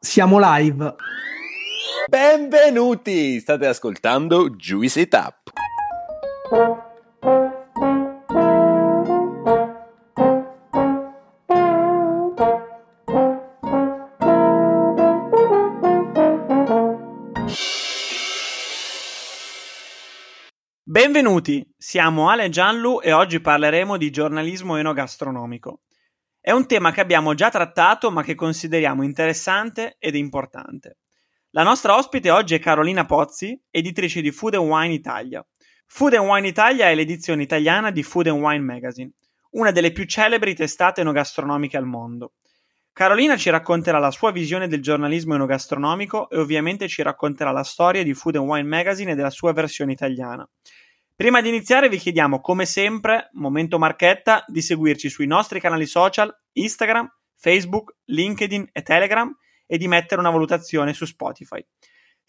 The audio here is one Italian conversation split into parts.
Siamo live. Benvenuti! State ascoltando Juicy Tap. Benvenuti, siamo Ale Gianlu e oggi parleremo di giornalismo enogastronomico. È un tema che abbiamo già trattato ma che consideriamo interessante ed importante. La nostra ospite oggi è Carolina Pozzi, editrice di Food Wine Italia. Food Wine Italia è l'edizione italiana di Food Wine Magazine, una delle più celebri testate enogastronomiche al mondo. Carolina ci racconterà la sua visione del giornalismo enogastronomico e ovviamente ci racconterà la storia di Food Wine Magazine e della sua versione italiana. Prima di iniziare vi chiediamo, come sempre, momento marchetta, di seguirci sui nostri canali social, Instagram, Facebook, LinkedIn e Telegram e di mettere una valutazione su Spotify.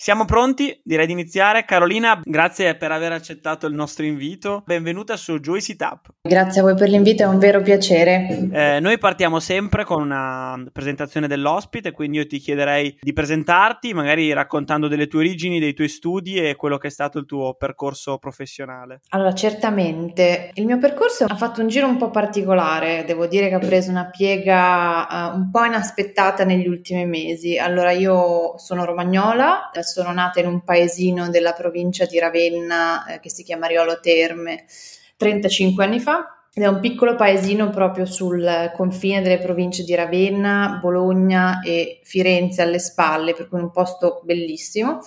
Siamo pronti? Direi di iniziare. Carolina, grazie per aver accettato il nostro invito. Benvenuta su Juicy Tap. Grazie a voi per l'invito, è un vero piacere. Eh, noi partiamo sempre con una presentazione dell'ospite, quindi io ti chiederei di presentarti, magari raccontando delle tue origini, dei tuoi studi e quello che è stato il tuo percorso professionale. Allora, certamente. Il mio percorso ha fatto un giro un po' particolare, devo dire che ha preso una piega uh, un po' inaspettata negli ultimi mesi. Allora, io sono romagnola, sono nata in un paesino della provincia di Ravenna eh, che si chiama Riolo Terme 35 anni fa ed è un piccolo paesino proprio sul confine delle province di Ravenna, Bologna e Firenze alle spalle, per cui un posto bellissimo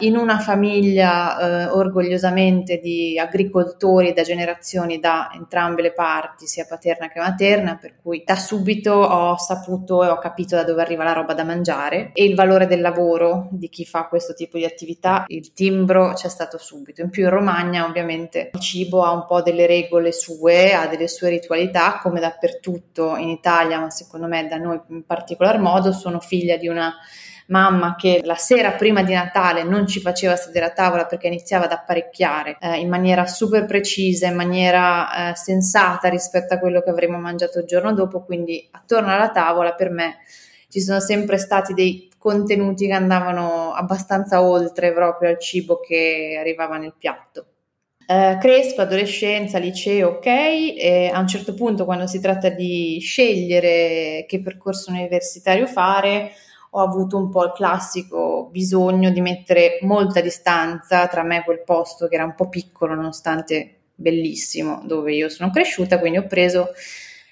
in una famiglia eh, orgogliosamente di agricoltori da generazioni da entrambe le parti, sia paterna che materna, per cui da subito ho saputo e ho capito da dove arriva la roba da mangiare e il valore del lavoro di chi fa questo tipo di attività, il timbro c'è stato subito. In più in Romagna ovviamente il cibo ha un po' delle regole sue, ha delle sue ritualità, come dappertutto in Italia, ma secondo me da noi in particolar modo, sono figlia di una mamma che la sera prima di Natale non ci faceva sedere a tavola perché iniziava ad apparecchiare eh, in maniera super precisa, in maniera eh, sensata rispetto a quello che avremmo mangiato il giorno dopo, quindi attorno alla tavola per me ci sono sempre stati dei contenuti che andavano abbastanza oltre proprio al cibo che arrivava nel piatto. Uh, cresco, adolescenza, liceo, ok, e a un certo punto quando si tratta di scegliere che percorso universitario fare, ho avuto un po' il classico bisogno di mettere molta distanza tra me e quel posto che era un po' piccolo nonostante bellissimo dove io sono cresciuta, quindi ho preso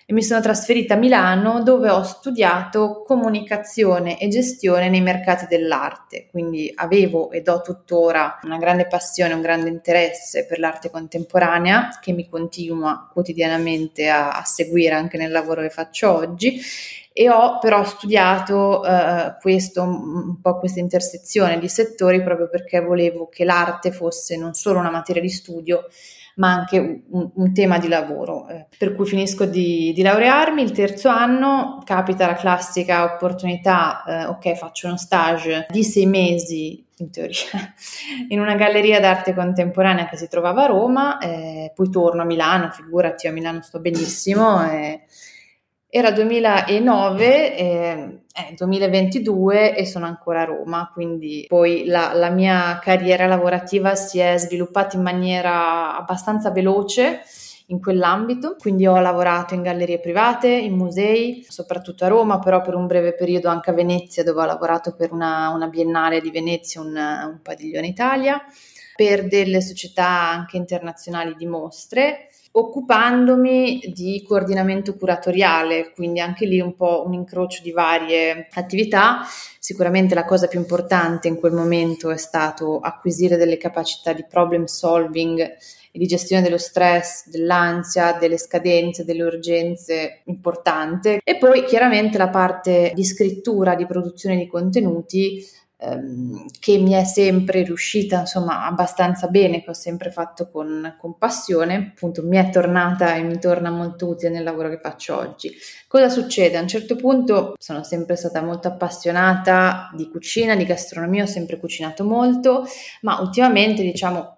e mi sono trasferita a Milano dove ho studiato comunicazione e gestione nei mercati dell'arte, quindi avevo ed ho tuttora una grande passione, un grande interesse per l'arte contemporanea che mi continua quotidianamente a, a seguire anche nel lavoro che faccio oggi. E ho però studiato uh, questo, un po' questa intersezione di settori proprio perché volevo che l'arte fosse non solo una materia di studio, ma anche un, un tema di lavoro. Eh, per cui finisco di, di, laurearmi, il terzo anno capita la classica opportunità, eh, ok, faccio uno stage di sei mesi in teoria, in una galleria d'arte contemporanea che si trovava a Roma, eh, poi torno a Milano, figurati, a Milano sto benissimo. Eh, era 2009, eh, 2022 e sono ancora a Roma, quindi poi la, la, mia carriera lavorativa si è sviluppata in maniera abbastanza veloce in quell'ambito, quindi ho lavorato in gallerie private, in musei, soprattutto a Roma, però per un breve periodo anche a Venezia dove ho lavorato per una, una biennale di Venezia, un, un padiglione Italia, per delle società anche internazionali di mostre occupandomi di coordinamento curatoriale, quindi anche lì un po' un incrocio di varie attività. Sicuramente la cosa più importante in quel momento è stato acquisire delle capacità di problem solving e di gestione dello stress, dell'ansia, delle scadenze, delle urgenze importante. E poi chiaramente la parte di scrittura, di produzione di contenuti ehm, che mi è sempre riuscita insomma abbastanza bene, che ho sempre fatto con, con, passione, appunto mi è tornata e mi torna molto utile nel lavoro che faccio oggi. Cosa succede? A un certo punto sono sempre stata molto appassionata di cucina, di gastronomia, ho sempre cucinato molto, ma ultimamente diciamo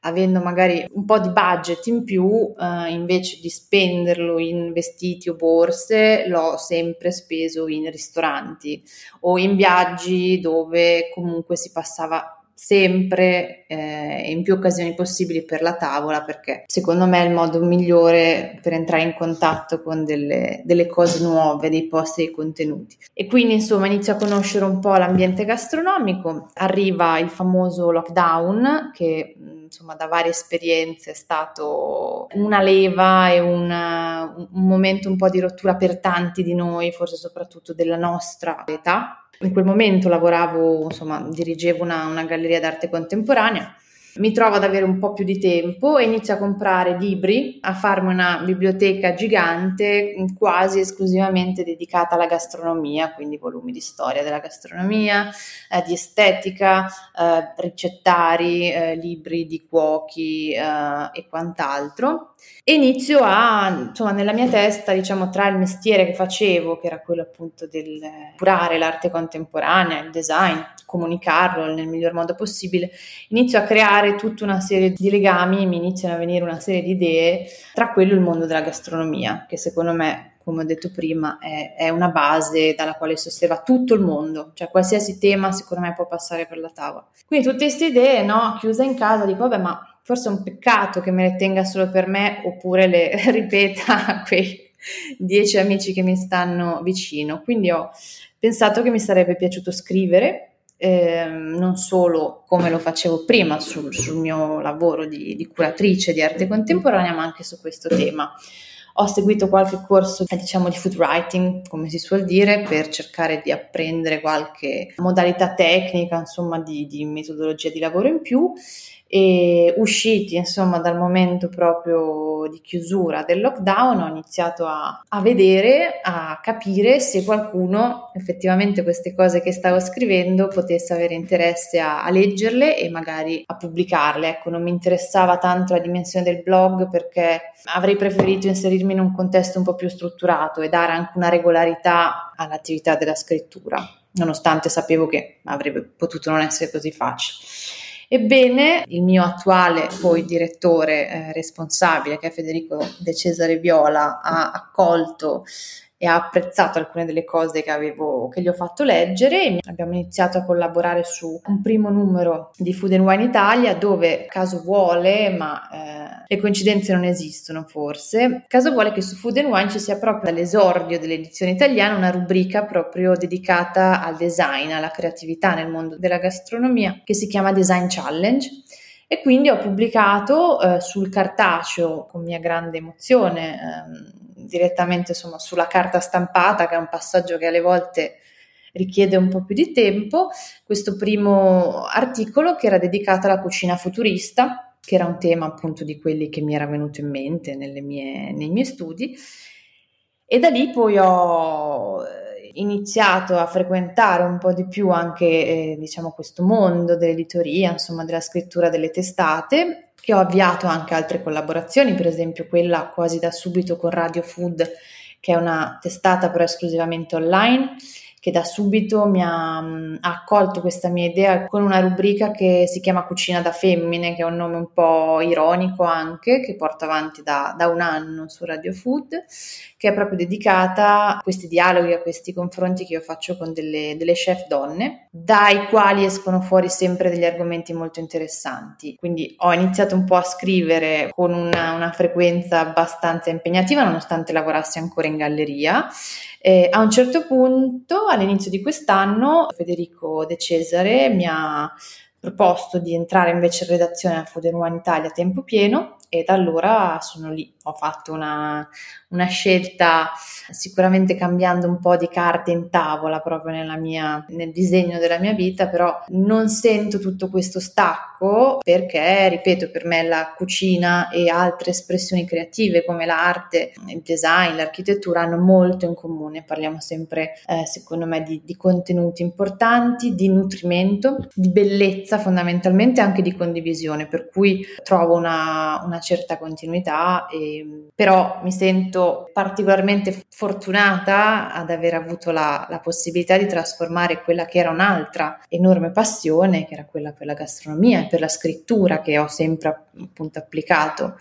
avendo magari un po' di budget in più, eh, invece di spenderlo in vestiti o borse, l'ho sempre speso in ristoranti o in viaggi dove comunque si passava sempre eh, in più occasioni possibili per la tavola perché secondo me è il modo migliore per entrare in contatto con delle, delle cose nuove, dei posti dei contenuti. E quindi insomma inizio a conoscere un po' l'ambiente gastronomico, arriva il famoso lockdown che insomma da varie esperienze è stato una leva e una, un momento un po' di rottura per tanti di noi, forse soprattutto della nostra età. In quel momento lavoravo, insomma, dirigevo una, una galleria d'arte contemporanea mi trovo ad avere un po' più di tempo e inizio a comprare libri, a farmi una biblioteca gigante quasi esclusivamente dedicata alla gastronomia, quindi volumi di storia della gastronomia, eh, di estetica, eh, ricettari, eh, libri di cuochi eh, e quant'altro. E inizio a, insomma, nella mia testa, diciamo, tra il mestiere che facevo, che era quello appunto del curare l'arte contemporanea, il design, comunicarlo nel miglior modo possibile, inizio a creare tutta una serie di legami, mi iniziano a venire una serie di idee, tra quello e il mondo della gastronomia, che secondo me come ho detto prima, è, è, una base dalla quale si osserva tutto il mondo, cioè qualsiasi tema secondo me può passare per la tavola. Quindi tutte queste idee, no, chiusa in casa, dico, vabbè, ma forse è un peccato che me le tenga solo per me oppure le ripeta a quei dieci amici che mi stanno vicino. Quindi ho pensato che mi sarebbe piaciuto scrivere eh, non solo come lo facevo prima sul, sul mio lavoro di, di, curatrice di arte contemporanea, ma anche su questo tema. Ho seguito qualche corso, diciamo, di food writing, come si suol dire, per cercare di apprendere qualche modalità tecnica, insomma, di, di metodologia di lavoro in più e usciti insomma dal momento proprio di chiusura del lockdown ho iniziato a, a, vedere, a capire se qualcuno effettivamente queste cose che stavo scrivendo potesse avere interesse a, a leggerle e magari a pubblicarle. Ecco, non mi interessava tanto la dimensione del blog perché avrei preferito inserirmi in un contesto un po' più strutturato e dare anche una regolarità all'attività della scrittura, nonostante sapevo che avrebbe potuto non essere così facile. Ebbene, il mio attuale poi direttore eh, responsabile, che è Federico De Cesare Viola, ha accolto e ha apprezzato alcune delle cose che, avevo, che gli ho fatto leggere. Abbiamo iniziato a collaborare su un primo numero di Food and Wine Italia dove caso vuole, ma eh, le coincidenze non esistono forse, caso vuole che su Food and Wine ci sia proprio all'esordio dell'edizione italiana una rubrica proprio dedicata al design, alla creatività nel mondo della gastronomia che si chiama Design Challenge. E quindi ho pubblicato eh, sul cartaceo con mia grande emozione ehm, direttamente insomma, sulla carta stampata, che è un passaggio che alle volte richiede un po' più di tempo, questo primo articolo che era dedicato alla cucina futurista, che era un tema appunto di quelli che mi era venuto in mente mie, nei miei studi. E da lì poi ho eh, iniziato a frequentare un po' di più anche eh, diciamo questo mondo dell'editoria, insomma della scrittura delle testate e ho avviato anche altre collaborazioni, per esempio quella quasi da subito con Radio Food, che è una testata però esclusivamente online che da subito mi ha, ha, accolto questa mia idea con una rubrica che si chiama Cucina da femmine, che è un nome un po' ironico anche, che porto avanti da, da un anno su Radio Food, che è proprio dedicata a questi dialoghi, a questi confronti che io faccio con delle, delle chef donne, dai quali escono fuori sempre degli argomenti molto interessanti. Quindi ho iniziato un po' a scrivere con una, una frequenza abbastanza impegnativa, nonostante lavorassi ancora in galleria eh, a un certo punto, all'inizio di quest'anno, Federico De Cesare mi ha proposto di entrare invece in redazione a Food One Italia a tempo pieno e da allora sono lì. Ho fatto una, una, scelta sicuramente cambiando un po' di carte in tavola proprio mia, nel disegno della mia vita, però non sento tutto questo stacco perché, ripeto, per me la cucina e altre espressioni creative come l'arte, il design, l'architettura hanno molto in comune. Parliamo sempre, eh, secondo me, di, di contenuti importanti, di nutrimento, di bellezza fondamentalmente anche di condivisione, per cui trovo una, una certa continuità e e, però mi sento particolarmente fortunata ad aver avuto la, la possibilità di trasformare quella che era un'altra enorme passione, che era quella per la gastronomia e per la scrittura che ho sempre appunto applicato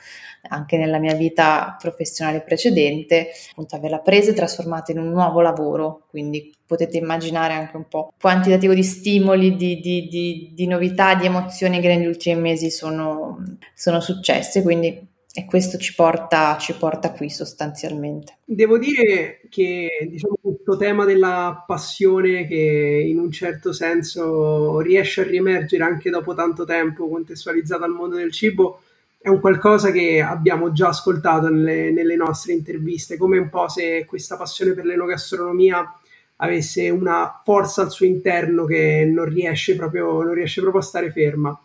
anche nella mia vita professionale precedente, appunto averla presa e trasformata in un nuovo lavoro, quindi potete immaginare anche un po' quantitativo di stimoli, di, di, di, di novità, di emozioni che negli ultimi mesi sono, sono successe, quindi e questo ci porta, ci porta, qui sostanzialmente. Devo dire che diciamo, questo tema della passione che in un certo senso riesce a riemergere anche dopo tanto tempo contestualizzato al mondo del cibo è un qualcosa che abbiamo già ascoltato nelle, nelle, nostre interviste, come un po' se questa passione per l'enogastronomia avesse una forza al suo interno che non riesce proprio, non riesce proprio a stare ferma.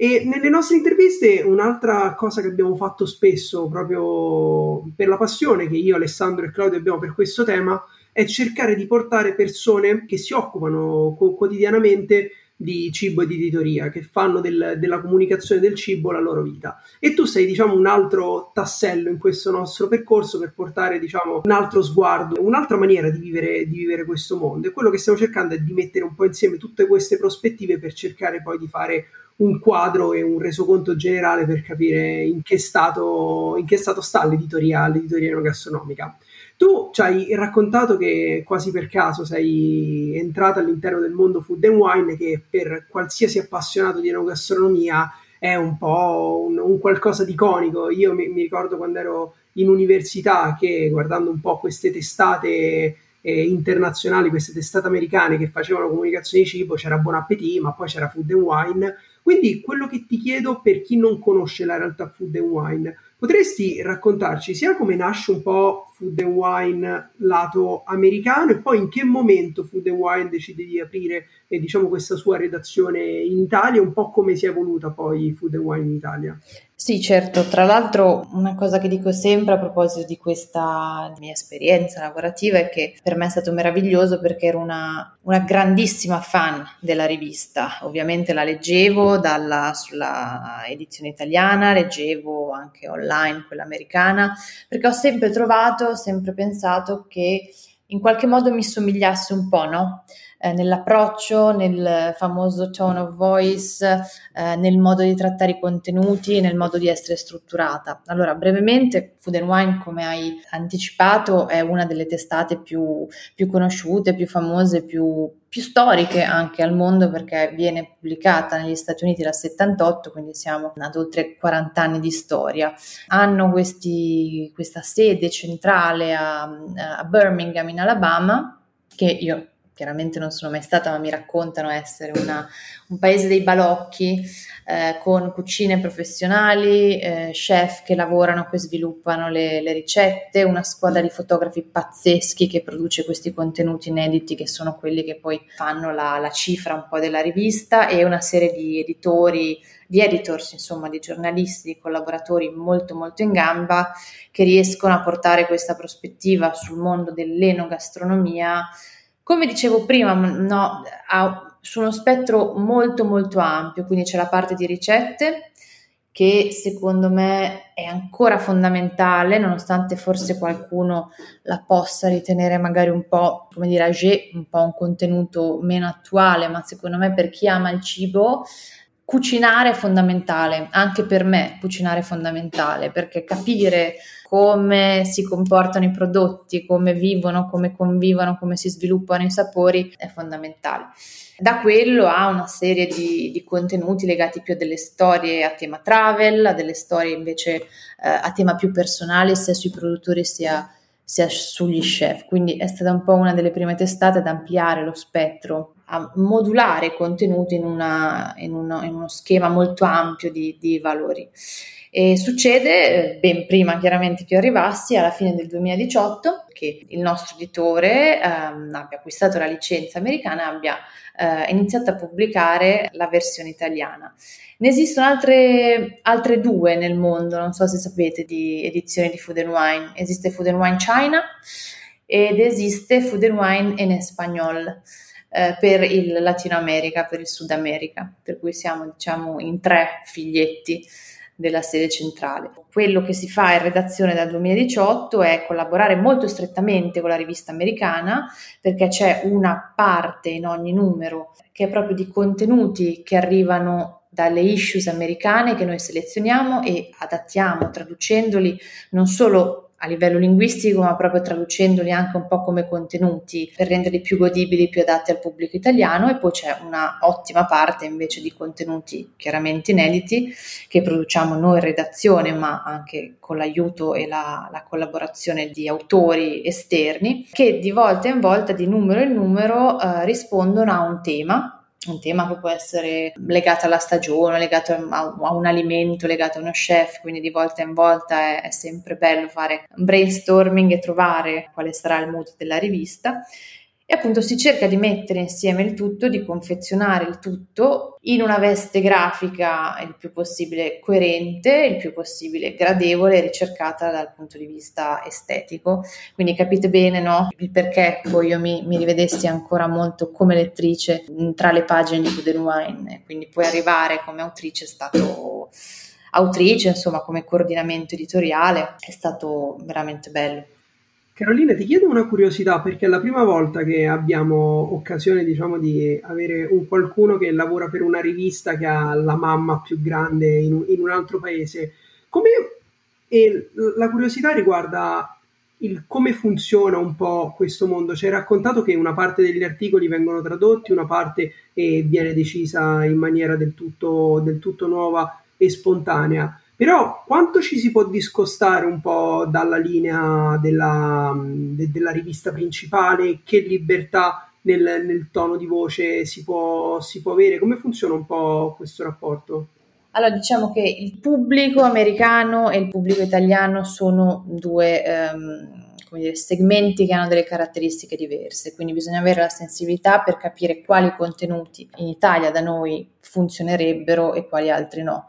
E nelle nostre interviste un'altra cosa che abbiamo fatto spesso proprio per la passione che io, Alessandro e Claudio abbiamo per questo tema è cercare di portare persone che si occupano co- quotidianamente di cibo e di editoria, che fanno del, della comunicazione del cibo la loro vita. E tu sei, diciamo, un altro tassello in questo nostro percorso per portare, diciamo, un altro sguardo, un'altra maniera di vivere, di vivere questo mondo. E quello che stiamo cercando è di mettere un po' insieme tutte queste prospettive per cercare poi di fare un quadro e un resoconto generale per capire in che stato, in che stato sta l'editoria, l'editoria gastronomica. Tu ci hai raccontato che quasi per caso sei entrata all'interno del mondo food and wine, che per qualsiasi appassionato di enogastronomia è un po' un, un qualcosa di iconico. Io mi, mi, ricordo quando ero in università che guardando un po' queste testate eh, internazionali, queste testate americane che facevano comunicazione di cibo, c'era Buon Appetit, ma poi c'era Food and Wine. Quindi quello che ti chiedo per chi non conosce la realtà Food and Wine, Potresti raccontarci sia come nasce un po' Food and Wine lato americano e poi in che momento Food and Wine decide di aprire eh, diciamo, questa sua redazione in Italia, un po' come si è evoluta poi Food and Wine in Italia? Sì, certo. Tra l'altro, una cosa che dico sempre a proposito di questa mia esperienza lavorativa è che per me è stato meraviglioso perché ero una, una grandissima fan della rivista. Ovviamente la leggevo dalla, sulla edizione italiana, leggevo anche online quella americana, perché ho sempre trovato, ho sempre pensato che in qualche modo mi somigliasse un po', no? Eh, nell'approccio, nel famoso tone of voice, eh, nel modo di trattare i contenuti, nel modo di essere strutturata. Allora, brevemente, Food and Wine, come hai anticipato, è una delle testate più, più conosciute, più famose, più, più storiche anche al mondo perché viene pubblicata negli Stati Uniti dal 78, quindi siamo ad oltre 40 anni di storia. Hanno questi, questa sede centrale a, a Birmingham in Alabama che io chiaramente non sono mai stata, ma mi raccontano essere una, un paese dei balocchi eh, con cucine professionali, eh, chef che lavorano, che sviluppano le, le, ricette, una squadra di fotografi pazzeschi che produce questi contenuti inediti che sono quelli che poi fanno la, la cifra un po' della rivista e una serie di editori di editors, insomma, di giornalisti, di collaboratori molto molto in gamba che riescono a portare questa prospettiva sul mondo dell'enogastronomia come dicevo prima, no, ha, su uno spettro molto molto ampio, quindi c'è la parte di ricette che secondo me è ancora fondamentale, nonostante forse qualcuno la possa ritenere magari un po', come dire, age, un po' un contenuto meno attuale, ma secondo me per chi ama il cibo cucinare è fondamentale, anche per me cucinare è fondamentale, perché capire come si comportano i prodotti, come vivono, come convivono, come si sviluppano i sapori è fondamentale. Da quello a una serie di, di contenuti legati più a delle storie a tema travel, a delle storie invece eh, a tema più personale, sia sui produttori sia, sia sugli chef. Quindi è stata un po' una delle prime testate ad ampliare lo spettro a modulare contenuti in, una, in, uno, in, uno, schema molto ampio di, di valori. E succede eh, ben prima chiaramente che io arrivassi, alla fine del 2018, che il nostro editore ehm, abbia acquistato la licenza americana e abbia eh, iniziato a pubblicare la versione italiana. Ne esistono altre, altre, due nel mondo, non so se sapete, di edizioni di Food and Wine. Esiste Food and Wine China ed esiste Food and Wine en espagnol. Eh, per il Latino America, per il Sud America, per cui siamo diciamo in tre figlietti della sede centrale. Quello che si fa in redazione dal 2018 è collaborare molto strettamente con la rivista americana perché c'è una parte in ogni numero che è proprio di contenuti che arrivano dalle issues americane che noi selezioniamo e adattiamo traducendoli non solo a livello linguistico, ma proprio traducendoli anche un po' come contenuti per renderli più godibili, più adatti al pubblico italiano. E poi c'è una ottima parte invece di contenuti chiaramente inediti che produciamo noi in redazione, ma anche con l'aiuto e la, la collaborazione di autori esterni, che di volta in volta, di numero in numero, eh, rispondono a un tema un tema che può essere legato alla stagione, legato a, un alimento, legato a uno chef, quindi di volta in volta è, è sempre bello fare un brainstorming e trovare quale sarà il mood della rivista e appunto si cerca di mettere insieme il tutto, di confezionare il tutto in una veste grafica il più possibile coerente, il più possibile gradevole e ricercata dal punto di vista estetico. Quindi capite bene no? il perché poi io mi, mi, rivedessi ancora molto come lettrice tra le pagine di Good Wine, quindi poi arrivare come autrice è stato autrice, insomma come coordinamento editoriale, è stato veramente bello. Carolina, ti chiedo una curiosità perché è la prima volta che abbiamo occasione, diciamo, di avere un qualcuno che lavora per una rivista che ha la mamma più grande in in un altro paese. Come, e la curiosità riguarda il come funziona un po' questo mondo. Ci hai raccontato che una parte degli articoli vengono tradotti, una parte eh, viene decisa in maniera del tutto, del tutto nuova e spontanea. Però quanto ci si può discostare un po' dalla linea della, de, della rivista principale? Che libertà nel, nel tono di voce si può, si può avere? Come funziona un po' questo rapporto? Allora, diciamo che il pubblico americano e il pubblico italiano sono due ehm, dire, segmenti che hanno delle caratteristiche diverse, quindi bisogna avere la sensibilità per capire quali contenuti in Italia da noi funzionerebbero e quali altri no.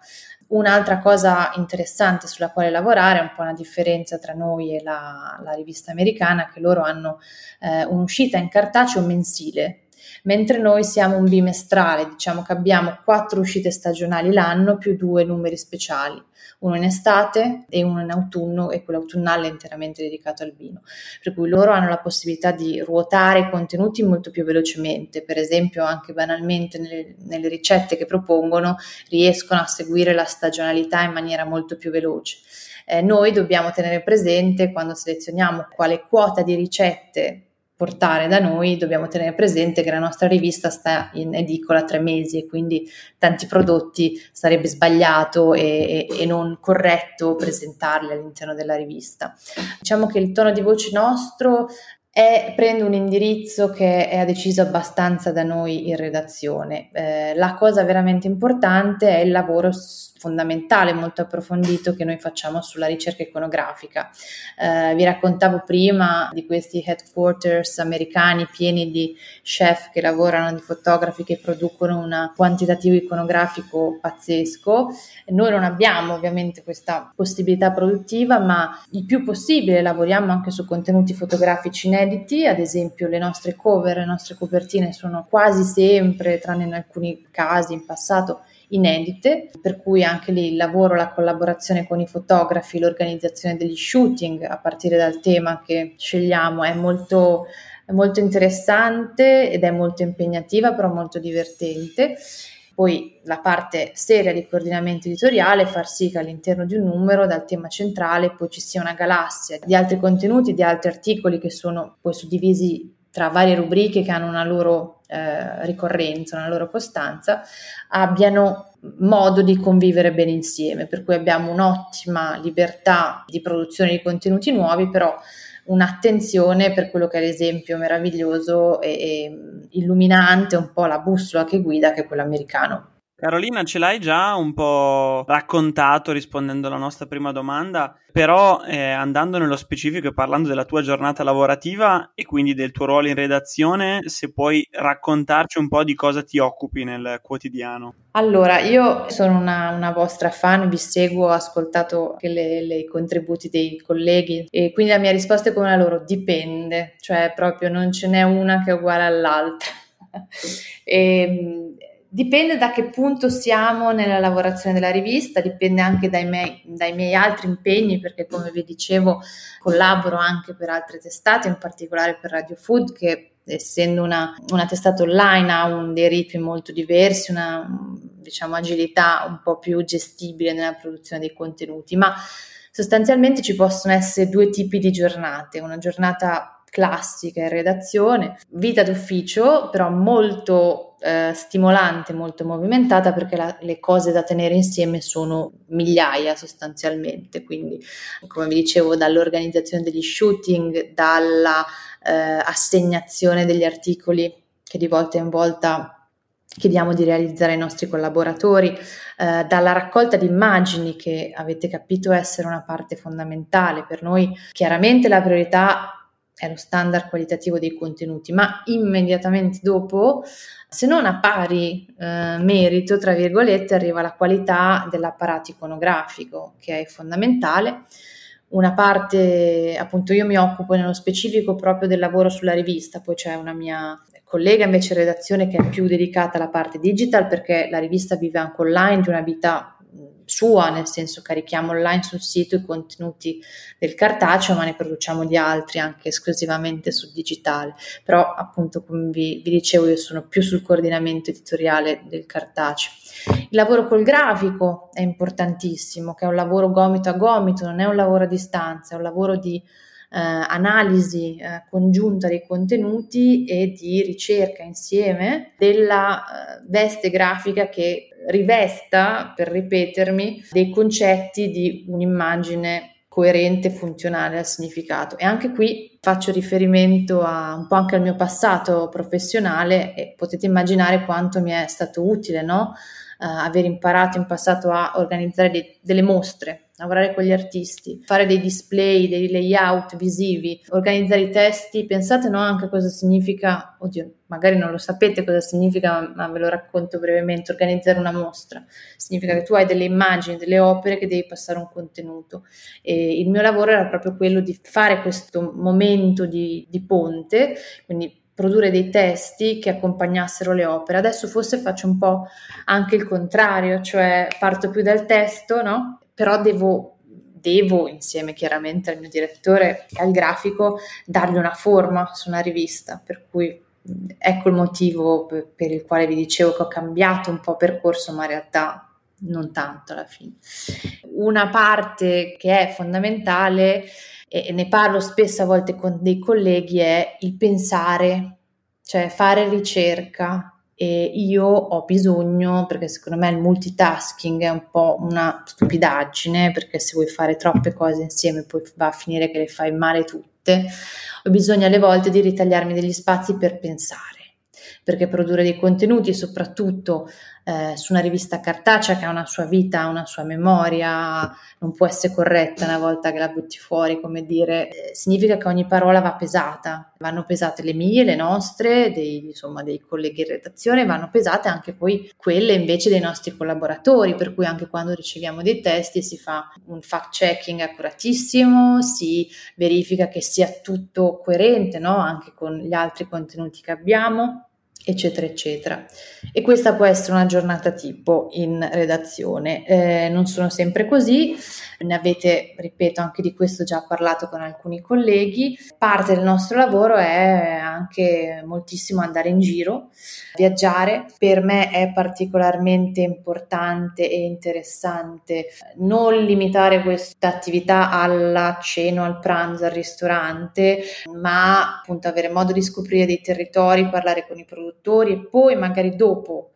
Un'altra cosa interessante sulla quale lavorare è un po' una differenza tra noi e la, la rivista americana, che loro hanno eh, un'uscita in cartaceo mensile, mentre noi siamo un bimestrale, diciamo che abbiamo quattro uscite stagionali l'anno più due numeri speciali uno in estate e uno in autunno e quello autunnale è interamente dedicato al vino. Per cui loro hanno la possibilità di ruotare i contenuti molto più velocemente, per esempio anche banalmente nelle, nelle ricette che propongono riescono a seguire la stagionalità in maniera molto più veloce. Eh, noi dobbiamo tenere presente quando selezioniamo quale quota di ricette portare da noi, dobbiamo tenere presente che la nostra rivista sta in edicola tre mesi e quindi tanti prodotti sarebbe sbagliato e, e, e, non corretto presentarli all'interno della rivista. Diciamo che il tono di voce nostro è, prende un indirizzo che è deciso abbastanza da noi in redazione. Eh, la cosa veramente importante è il lavoro fondamentale, molto approfondito che noi facciamo sulla ricerca iconografica. Eh, vi raccontavo prima di questi headquarters americani pieni di chef che lavorano, di fotografi che producono un quantitativo iconografico pazzesco. Noi non abbiamo ovviamente questa possibilità produttiva, ma il più possibile lavoriamo anche su contenuti fotografici inediti, ad esempio le nostre cover, le nostre copertine sono quasi sempre, tranne in alcuni casi in passato, inedite, per cui anche lì il lavoro, la collaborazione con i fotografi, l'organizzazione degli shooting a partire dal tema che scegliamo è molto, è molto interessante ed è molto impegnativa, però molto divertente. Poi la parte seria di coordinamento editoriale, far sì che all'interno di un numero, dal tema centrale, poi ci sia una galassia di altri contenuti, di altri articoli che sono poi suddivisi tra varie rubriche che hanno una loro eh, ricorrenza, una loro costanza, abbiano modo di convivere bene insieme, per cui abbiamo un'ottima libertà di produzione di contenuti nuovi, però un'attenzione per quello che è l'esempio meraviglioso e, e illuminante, un po' la bussola che guida, che è quello americano. Carolina, ce l'hai già un po' raccontato rispondendo alla nostra prima domanda, però eh, andando nello specifico e parlando della tua giornata lavorativa e quindi del tuo ruolo in redazione, se puoi raccontarci un po' di cosa ti occupi nel quotidiano. Allora, io sono una, una vostra fan, vi seguo, ho ascoltato i contributi dei colleghi e quindi la mia risposta è come la loro, dipende, cioè proprio non ce n'è una che è uguale all'altra. e, Dipende da che punto siamo nella lavorazione della rivista, dipende anche dai miei, dai miei, altri impegni, perché come vi dicevo collaboro anche per altre testate, in particolare per Radio Food, che essendo una, una testata online ha un, dei ritmi molto diversi, una diciamo, agilità un po' più gestibile nella produzione dei contenuti, ma sostanzialmente ci possono essere due tipi di giornate, una giornata classica in redazione, vita d'ufficio, però molto eh, stimolante, molto movimentata perché la, le cose da tenere insieme sono migliaia sostanzialmente, quindi come vi dicevo dall'organizzazione degli shooting, dalla eh, assegnazione degli articoli che di volta in volta chiediamo di realizzare ai nostri collaboratori, eh, dalla raccolta di immagini che avete capito essere una parte fondamentale per noi. Chiaramente la priorità è lo standard qualitativo dei contenuti, ma immediatamente dopo, se non a pari eh, merito, tra virgolette, arriva la qualità dell'apparato iconografico, che è fondamentale. Una parte, appunto, io mi occupo nello specifico proprio del lavoro sulla rivista, poi c'è una mia collega invece redazione che è più dedicata alla parte digital perché la rivista vive anche online di una vita sua, nel senso carichiamo online sul sito i contenuti del cartaceo, ma ne produciamo di altri anche esclusivamente sul digitale. Però appunto, come vi, vi dicevo, io sono più sul coordinamento editoriale del cartaceo. Il lavoro col grafico è importantissimo, che è un lavoro gomito a gomito, non è un lavoro a distanza, è un lavoro di analisi eh, congiunta dei contenuti e di ricerca insieme della eh, veste grafica che rivesta, per ripetermi, dei concetti di un'immagine coerente, funzionale al significato. E anche qui faccio riferimento a, un po' anche al mio passato professionale e potete immaginare quanto mi è stato utile, no? Uh, aver imparato in passato a organizzare dei, delle mostre lavorare con gli artisti, fare dei display, dei layout visivi, organizzare i testi, pensate no anche cosa significa, oddio, magari non lo sapete cosa significa, ma ve lo racconto brevemente, organizzare una mostra. Significa che tu hai delle immagini, delle opere che devi passare un contenuto. E il mio lavoro era proprio quello di fare questo momento di, di ponte, quindi produrre dei testi che accompagnassero le opere. Adesso forse faccio un po' anche il contrario, cioè parto più dal testo, no? Però devo, devo, insieme chiaramente al mio direttore e al grafico, dargli una forma su una rivista, per cui ecco il motivo per il quale vi dicevo che ho cambiato un po' percorso, ma in realtà non tanto alla fine. Una parte che è fondamentale, e ne parlo spesso a volte con dei colleghi, è il pensare, cioè fare ricerca, e io ho bisogno, perché secondo me il multitasking è un po' una stupidaggine, perché se vuoi fare troppe cose insieme poi va a finire che le fai male tutte, ho bisogno alle volte di ritagliarmi degli spazi per pensare perché produrre dei contenuti, soprattutto eh, su una rivista cartacea che ha una sua vita, una sua memoria, non può essere corretta una volta che la butti fuori, come dire, eh, significa che ogni parola va pesata, vanno pesate le mie, le nostre, dei, insomma, dei colleghi in redazione, vanno pesate anche poi quelle invece dei nostri collaboratori, per cui anche quando riceviamo dei testi si fa un fact checking accuratissimo, si verifica che sia tutto coerente no? anche con gli altri contenuti che abbiamo eccetera, eccetera. E questa può essere una giornata tipo in redazione. Eh, non sono sempre così, ne avete, ripeto, anche di questo già parlato con alcuni colleghi. Parte del nostro lavoro è anche moltissimo andare in giro, viaggiare. Per me è particolarmente importante e interessante non limitare questa attività alla cena, al pranzo, al ristorante, ma appunto avere modo di scoprire dei territori, parlare con i produttori e poi magari dopo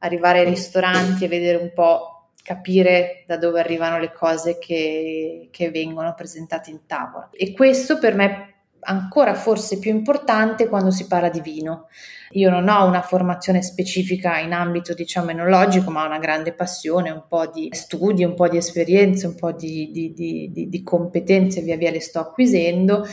arrivare ai ristoranti e vedere un po' capire da dove arrivano le cose che, che vengono presentate in tavola. E questo per me ancora forse più importante quando si parla di vino. Io non ho una formazione specifica in ambito, diciamo, enologico, ma ho una grande passione, un po' di studi, un po' di esperienze, un po' di, di, di, di competenze via via le sto acquisendo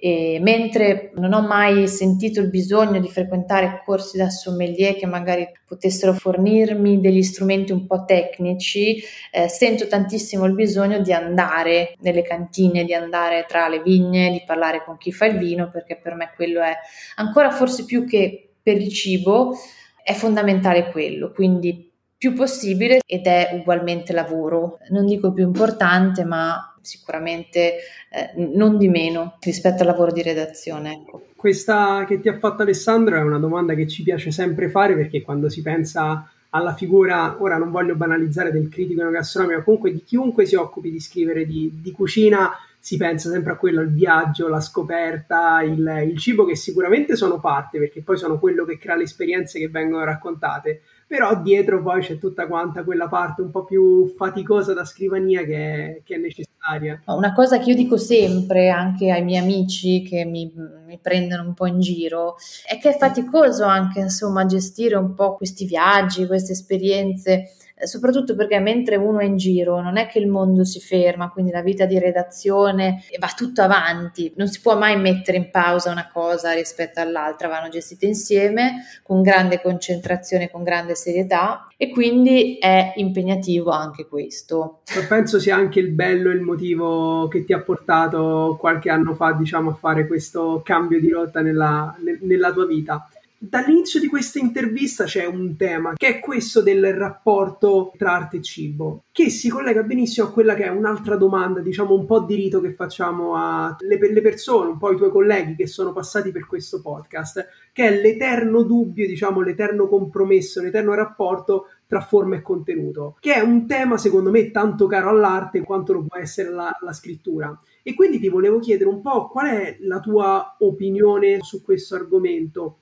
e mentre non ho mai sentito il bisogno di frequentare corsi da sommelier che magari potessero fornirmi degli strumenti un po' tecnici, eh, sento tantissimo il bisogno di andare nelle cantine, di andare tra le vigne, di parlare con chi fa il vino, perché per me quello è ancora forse più che per il cibo è fondamentale quello, quindi più possibile ed è ugualmente lavoro, non dico più importante, ma sicuramente eh, non di meno rispetto al lavoro di redazione. Ecco. Questa che ti ha fatto Alessandro è una domanda che ci piace sempre fare perché quando si pensa alla figura, ora non voglio banalizzare del critico enogastronomico, comunque di chiunque si occupi di scrivere di, di cucina, si pensa sempre a quello, al viaggio, la scoperta, il, il, cibo che sicuramente sono parte, perché poi sono quello che crea le esperienze che vengono raccontate, però dietro poi c'è tutta quanta quella parte un po' più faticosa da scrivania che è, che è necessaria. Una cosa che io dico sempre anche ai miei amici che mi, mi prendono un po' in giro è che è faticoso anche insomma gestire un po' questi viaggi, queste esperienze soprattutto perché mentre uno è in giro non è che il mondo si ferma, quindi la vita di redazione va tutto avanti, non si può mai mettere in pausa una cosa rispetto all'altra, vanno gestite insieme con grande concentrazione, con grande serietà e quindi è impegnativo anche questo. Penso sia anche il bello e il motivo che ti ha portato qualche anno fa diciamo, a fare questo cambio di rotta nella, nella tua vita. Dall'inizio di questa intervista c'è un tema che è questo del rapporto tra arte e cibo, che si collega benissimo a quella che è un'altra domanda, diciamo un po' di rito che facciamo alle persone, un po' ai tuoi colleghi che sono passati per questo podcast, che è l'eterno dubbio, diciamo l'eterno compromesso, l'eterno rapporto tra forma e contenuto, che è un tema secondo me tanto caro all'arte quanto lo può essere la, la scrittura. E quindi ti volevo chiedere un po' qual è la tua opinione su questo argomento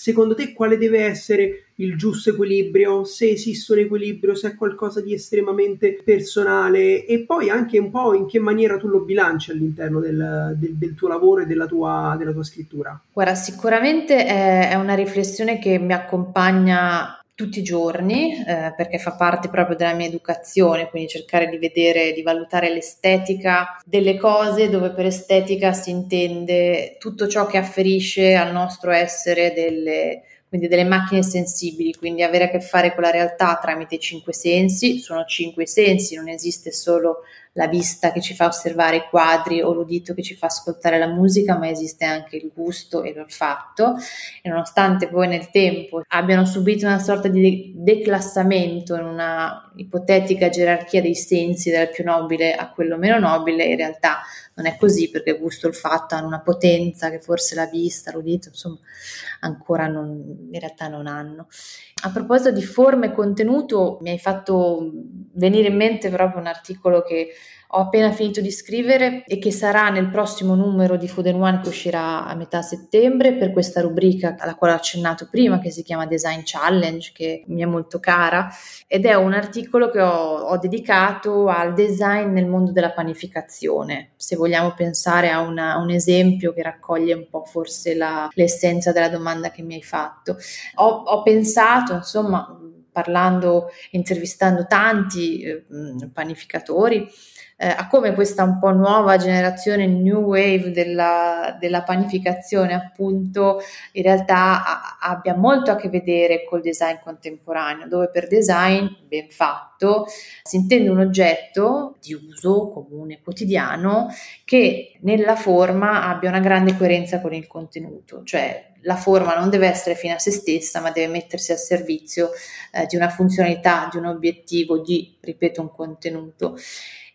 secondo te quale deve essere il giusto equilibrio, se esiste un equilibrio, se è qualcosa di estremamente personale e poi anche un po' in che maniera tu lo bilanci all'interno del, del, del tuo lavoro e della tua, della tua scrittura? Guarda, sicuramente è una riflessione che mi accompagna tutti i giorni eh, perché fa parte proprio della mia educazione, quindi cercare di vedere, di valutare l'estetica delle cose dove per estetica si intende tutto ciò che afferisce al nostro essere delle, quindi delle macchine sensibili, quindi avere a che fare con la realtà tramite i cinque sensi, sono cinque sensi, non esiste solo la vista che ci fa osservare i quadri o l'udito che ci fa ascoltare la musica, ma esiste anche il gusto e l'olfatto e nonostante poi nel tempo abbiano subito una sorta di declassamento in una ipotetica gerarchia dei sensi dal più nobile a quello meno nobile, in realtà non è così perché gusto e olfatto hanno una potenza che forse la vista, l'udito, insomma, ancora non, in realtà non hanno. A proposito di forma e contenuto, mi hai fatto venire in mente proprio un articolo che ho appena finito di scrivere e che sarà nel prossimo numero di Food One che uscirà a metà settembre per questa rubrica alla quale ho accennato prima che si chiama Design Challenge che mi è molto cara ed è un articolo che ho, ho dedicato al design nel mondo della panificazione. Se vogliamo pensare a, una, un esempio che raccoglie un po' forse la, l'essenza della domanda che mi hai fatto. Ho, ho pensato insomma parlando, intervistando tanti eh, panificatori, eh, a come questa un po' nuova generazione new wave della, della panificazione appunto in realtà a, abbia molto a che vedere col design contemporaneo, dove per design ben fatto si intende un oggetto di uso comune quotidiano che nella forma abbia una grande coerenza con il contenuto, cioè la forma non deve essere fine a se stessa, ma deve mettersi al servizio eh, di una funzionalità, di un obiettivo, di, ripeto, un contenuto.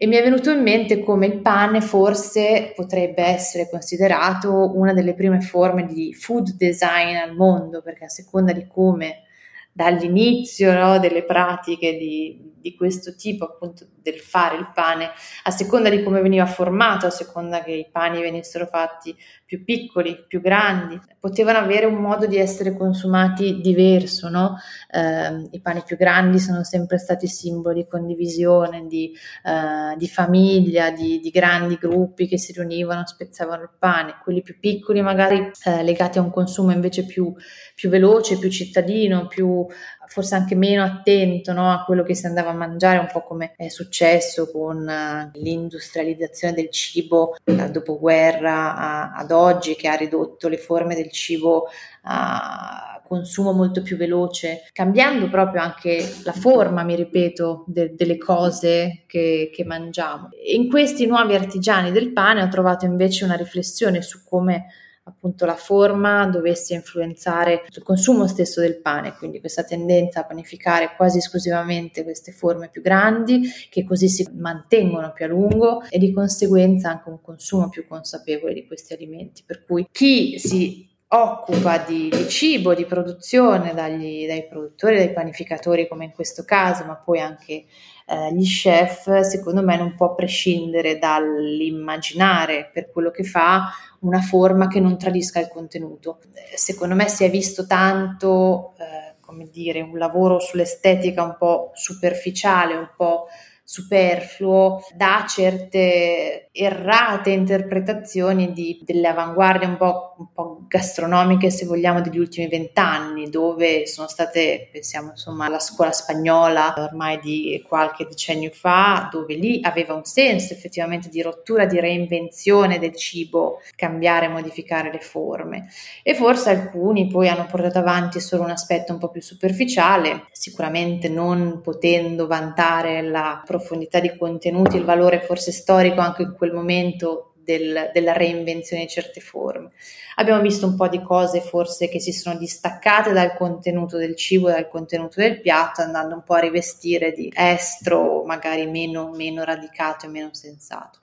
E mi è venuto in mente come il pane forse potrebbe essere considerato una delle prime forme di food design al mondo, perché a seconda di come dall'inizio no, delle pratiche di, di questo tipo, appunto del fare il pane, a seconda di come veniva formato, a seconda che i pani venissero fatti più piccoli, più grandi, potevano avere un modo di essere consumati diverso, no? eh, I pani più grandi sono sempre stati simbolo di condivisione, di, eh, di famiglia, di, di, grandi gruppi che si riunivano, spezzavano il pane, quelli più piccoli magari eh, legati a un consumo invece più, più veloce, più cittadino, più forse anche meno attento no, a quello che si andava a mangiare, un po' come è successo con uh, l'industrializzazione del cibo dal dopoguerra a, ad oggi, che ha ridotto le forme del cibo a consumo molto più veloce, cambiando proprio anche la forma, mi ripeto, de- delle cose che, che mangiamo. In questi nuovi artigiani del pane ho trovato invece una riflessione su come appunto la forma dovesse influenzare il consumo stesso del pane, quindi questa tendenza a panificare quasi esclusivamente queste forme più grandi che così si mantengono più a lungo e di conseguenza anche un consumo più consapevole di questi alimenti. Per cui chi si occupa di, di cibo, di produzione dagli, dai produttori, dai panificatori come in questo caso, ma poi anche eh, gli chef, secondo me non può prescindere dall'immaginare per quello che fa una forma che non tradisca il contenuto. Secondo me si è visto tanto, eh, come dire, un lavoro sull'estetica un po' superficiale, un po' superfluo, da certe errate interpretazioni di, delle avanguardie un po', un po', gastronomiche, se vogliamo, degli ultimi vent'anni, dove sono state, pensiamo insomma alla scuola spagnola ormai di qualche decennio fa, dove lì aveva un senso effettivamente di rottura, di reinvenzione del cibo, cambiare, modificare le forme. E forse alcuni poi hanno portato avanti solo un aspetto un po' più superficiale, sicuramente non potendo vantare la profondità di contenuti, il valore forse storico anche in quel momento del, della reinvenzione di certe forme. Abbiamo visto un po' di cose forse che si sono distaccate dal contenuto del cibo, dal contenuto del piatto, andando un po' a rivestire di estro, magari meno, meno radicato e meno sensato.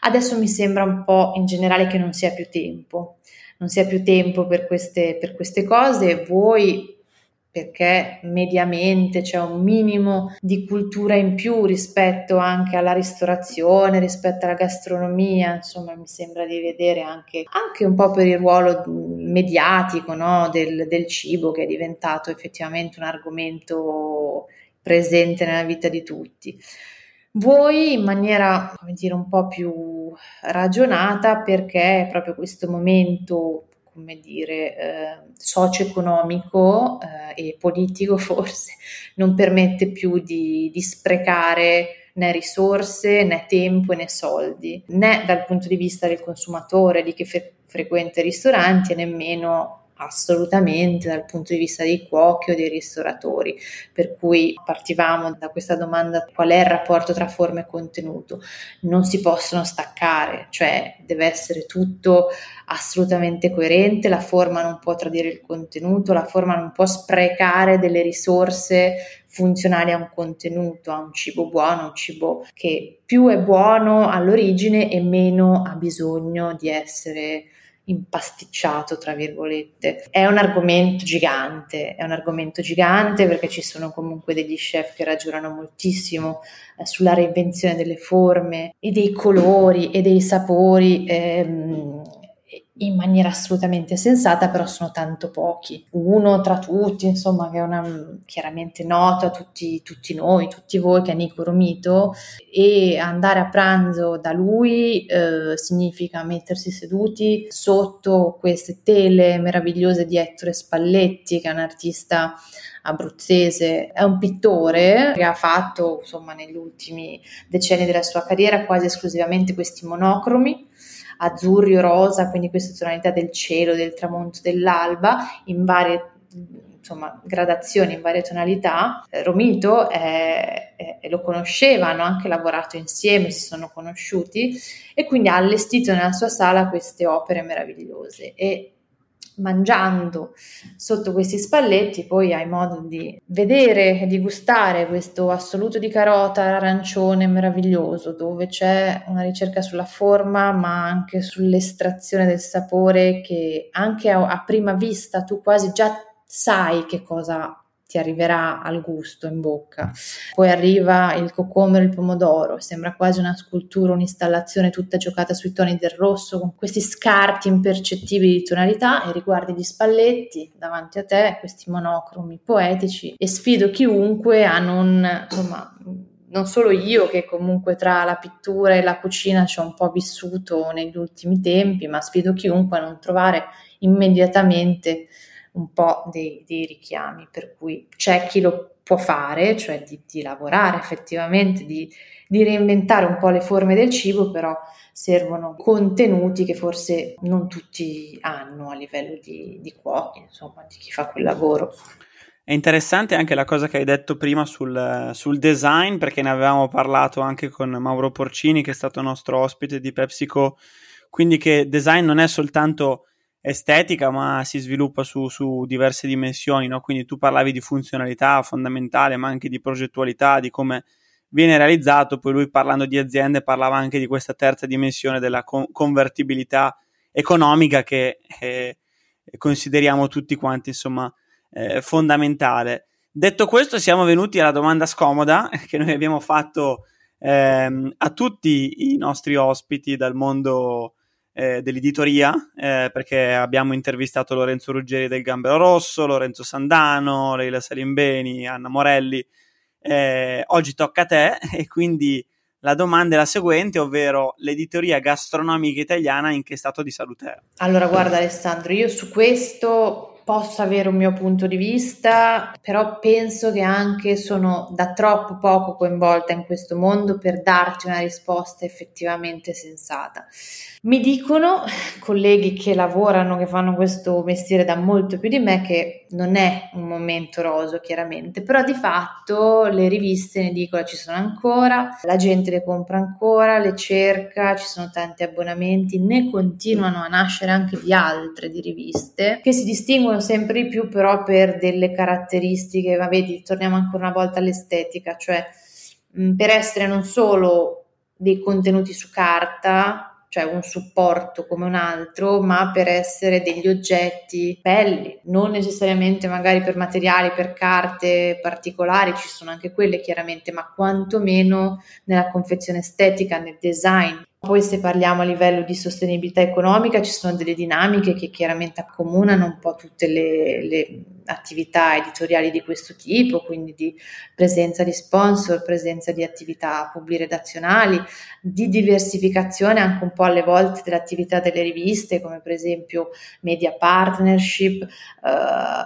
Adesso mi sembra un po' in generale che non sia più tempo, non sia più tempo per queste, per queste cose. Voi perché mediamente c'è un minimo di cultura in più rispetto anche alla ristorazione, rispetto alla gastronomia, insomma mi sembra di vedere anche, anche un po' per il ruolo mediatico no? del, del cibo che è diventato effettivamente un argomento presente nella vita di tutti. Voi in maniera, come dire, un po' più ragionata perché proprio questo momento come dire, eh, socio-economico eh, e politico forse non permette più di, di sprecare né risorse né tempo né soldi, né dal punto di vista del consumatore, di chi fe- frequenta i ristoranti e nemmeno assolutamente dal punto di vista dei cuochi o dei ristoratori. Per cui partivamo da questa domanda qual è il rapporto tra forma e contenuto. Non si possono staccare, cioè deve essere tutto assolutamente coerente, la forma non può tradire il contenuto, la forma non può sprecare delle risorse funzionali a un contenuto, a un cibo buono, un cibo che più è buono all'origine e meno ha bisogno di essere impasticciato, tra virgolette. È un argomento gigante, è un argomento gigante perché ci sono comunque degli chef che ragionano moltissimo eh, sulla reinvenzione delle forme e dei colori e dei sapori. Ehm, in maniera assolutamente sensata, però sono tanto pochi. Uno tra tutti, insomma, che è una, chiaramente noto a tutti, tutti, noi, tutti voi, che è Nico Romito, e andare a pranzo da lui eh, significa mettersi seduti sotto queste tele meravigliose di Ettore Spalletti, che è un artista abruzzese, è un pittore che ha fatto, insomma, negli ultimi decenni della sua carriera quasi esclusivamente questi monocromi azzurro, rosa, quindi queste tonalità del cielo, del tramonto, dell'alba, in varie insomma, gradazioni, in varie tonalità. Romito è, è, lo conosceva, hanno anche lavorato insieme, si sono conosciuti e quindi ha allestito nella sua sala queste opere meravigliose e mangiando sotto questi spalletti poi hai modo di vedere e di gustare questo assoluto di carota arancione meraviglioso dove c'è una ricerca sulla forma ma anche sull'estrazione del sapore che anche a, a prima vista tu quasi già sai che cosa ti arriverà al gusto in bocca. Poi arriva il cocomero e il pomodoro, sembra quasi una scultura, un'installazione tutta giocata sui toni del rosso, con questi scarti impercettibili di tonalità e riguardi gli spalletti davanti a te, questi monocromi poetici e sfido chiunque a non, insomma, non solo io che comunque tra la pittura e la cucina ci ho un po' vissuto negli ultimi tempi, ma sfido chiunque a non trovare immediatamente un po' dei, dei richiami, per cui c'è chi lo può fare, cioè di, di lavorare effettivamente, di, di, reinventare un po' le forme del cibo, però servono contenuti che forse non tutti hanno a livello di, di cuochi, insomma, di chi fa quel lavoro. È interessante anche la cosa che hai detto prima sul, sul, design, perché ne avevamo parlato anche con Mauro Porcini, che è stato nostro ospite di PepsiCo, quindi che design non è soltanto estetica, ma si sviluppa su, su diverse dimensioni, no? Quindi tu parlavi di funzionalità fondamentale, ma anche di progettualità, di come viene realizzato, poi lui parlando di aziende parlava anche di questa terza dimensione della con- convertibilità economica che eh, consideriamo tutti quanti, insomma, eh, fondamentale. Detto questo, siamo venuti alla domanda scomoda che noi abbiamo fatto ehm, a tutti i nostri ospiti dal mondo eh, dell'editoria, eh, perché abbiamo intervistato Lorenzo Ruggeri del Gambero Rosso, Lorenzo Sandano, Leila Salimbeni, Anna Morelli. Eh, oggi tocca a te e quindi la domanda è la seguente, ovvero l'editoria gastronomica italiana in che stato di salute è? Allora, guarda Alessandro, io su questo posso avere un mio punto di vista, però penso che anche sono da troppo poco coinvolta in questo mondo per darti una risposta effettivamente sensata. Mi dicono colleghi che lavorano, che fanno questo mestiere da molto più di me, che non è un momento roso, chiaramente, però di fatto le riviste in edicola ci sono ancora, la gente le compra ancora, le cerca, ci sono tanti abbonamenti, ne continuano a nascere anche di altre di riviste che si distinguono sempre di più però per delle caratteristiche, ma vedi, torniamo ancora una volta all'estetica, cioè mh, per essere non solo dei contenuti su carta, cioè un supporto come un altro, ma per essere degli oggetti belli, non necessariamente magari per materiali, per carte particolari, ci sono anche quelle chiaramente, ma quantomeno nella confezione estetica, nel design. Poi se parliamo a livello di sostenibilità economica ci sono delle dinamiche che chiaramente accomunano un po' tutte le, le, attività editoriali di questo tipo, quindi di presenza di sponsor, presenza di attività pubbliredazionali, di diversificazione anche un po' alle volte dell'attività delle riviste, come per esempio media partnership, eh,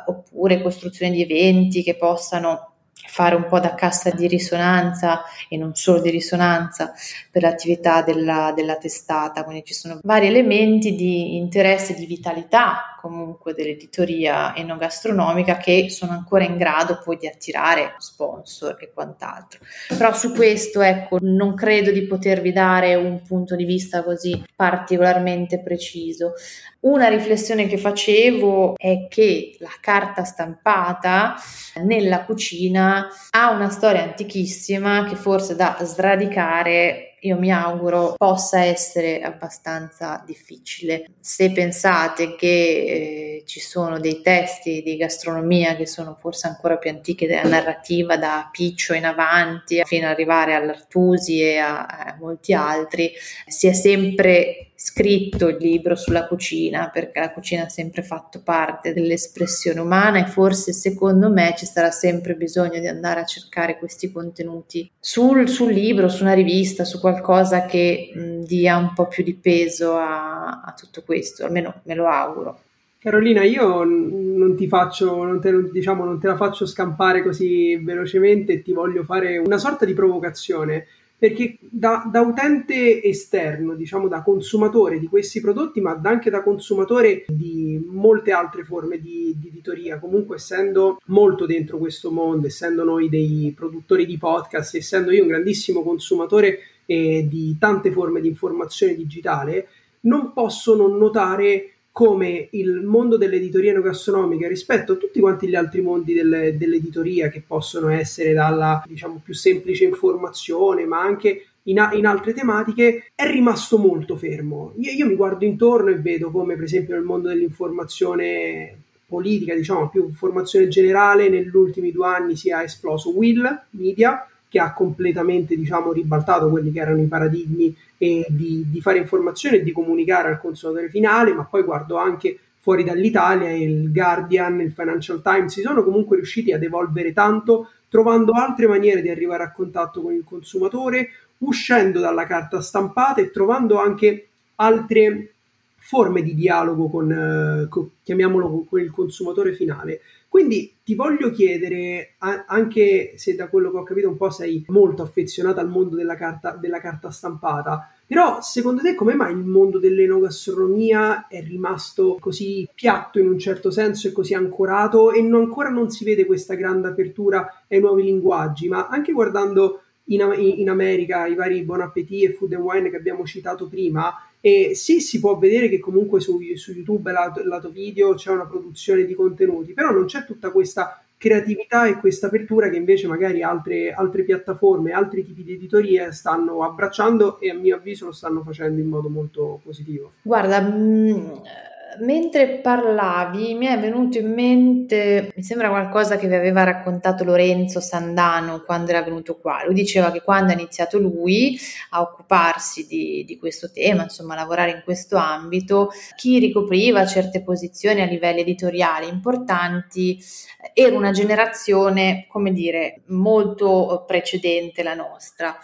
oppure costruzione di eventi che possano fare un po' da cassa di risonanza e non solo di risonanza per l'attività della, della testata, quindi ci sono vari elementi di interesse, di vitalità comunque dell'editoria enogastronomica che sono ancora in grado poi di attirare sponsor e quant'altro. Però su questo ecco non credo di potervi dare un punto di vista così particolarmente preciso. Una riflessione che facevo è che la carta stampata nella cucina ha una storia antichissima che forse da sradicare io mi auguro possa essere abbastanza difficile. Se pensate che eh, ci sono dei testi di gastronomia che sono forse ancora più antichi della narrativa, da Piccio in avanti, fino ad arrivare all'Artusi e a, a molti altri, si è sempre scritto il libro sulla cucina perché la cucina ha sempre fatto parte dell'espressione umana e forse secondo me ci sarà sempre bisogno di andare a cercare questi contenuti sul, sul libro, su una rivista, su qualcosa che mh, dia un po' più di peso a, a tutto questo, almeno me lo auguro. Carolina, io non ti faccio, non te, diciamo, non te la faccio scampare così velocemente, ti voglio fare una sorta di provocazione perché da, da, utente esterno, diciamo da consumatore di questi prodotti, ma anche da consumatore di molte altre forme di, di, editoria, comunque essendo molto dentro questo mondo, essendo noi dei produttori di podcast, essendo io un grandissimo consumatore eh, di tante forme di informazione digitale, non posso non notare come il mondo dell'editoria enogastronomica rispetto a tutti quanti gli altri mondi del, dell'editoria che possono essere dalla diciamo più semplice informazione ma anche in, in altre tematiche è rimasto molto fermo. Io, io mi guardo intorno e vedo come per esempio nel mondo dell'informazione politica, diciamo più informazione generale, negli ultimi due anni sia esploso Will Media che ha completamente diciamo, ribaltato quelli che erano i paradigmi eh, di, di, fare informazione e di comunicare al consumatore finale, ma poi guardo anche fuori dall'Italia il Guardian, il Financial Times, si sono comunque riusciti ad evolvere tanto, trovando altre maniere di arrivare a contatto con il consumatore, uscendo dalla carta stampata e trovando anche altre forme di dialogo con, eh, con chiamiamolo, con il consumatore finale. Quindi ti voglio chiedere, anche se da quello che ho capito un po' sei molto affezionata al mondo della carta, della carta stampata, però secondo te come mai il mondo dell'enogastronomia è rimasto così piatto in un certo senso e così ancorato e non, ancora non si vede questa grande apertura ai nuovi linguaggi? Ma anche guardando in, in America i vari Bon Appetit e Food and Wine che abbiamo citato prima, E sì, si può vedere che comunque su, su YouTube, lato, lato video, c'è una produzione di contenuti, però non c'è tutta questa creatività e questa apertura che invece magari altre, altre piattaforme, altri tipi di editorie stanno abbracciando e a mio avviso lo stanno facendo in modo molto positivo. Guarda, mh mm, mentre parlavi mi è venuto in mente, mi sembra qualcosa che vi aveva raccontato Lorenzo Sandano quando era venuto qua. Lui diceva che quando ha iniziato lui a occuparsi di, di questo tema, insomma, a lavorare in questo ambito, chi ricopriva certe posizioni a livelli editoriali importanti era una generazione, come dire, molto precedente la nostra.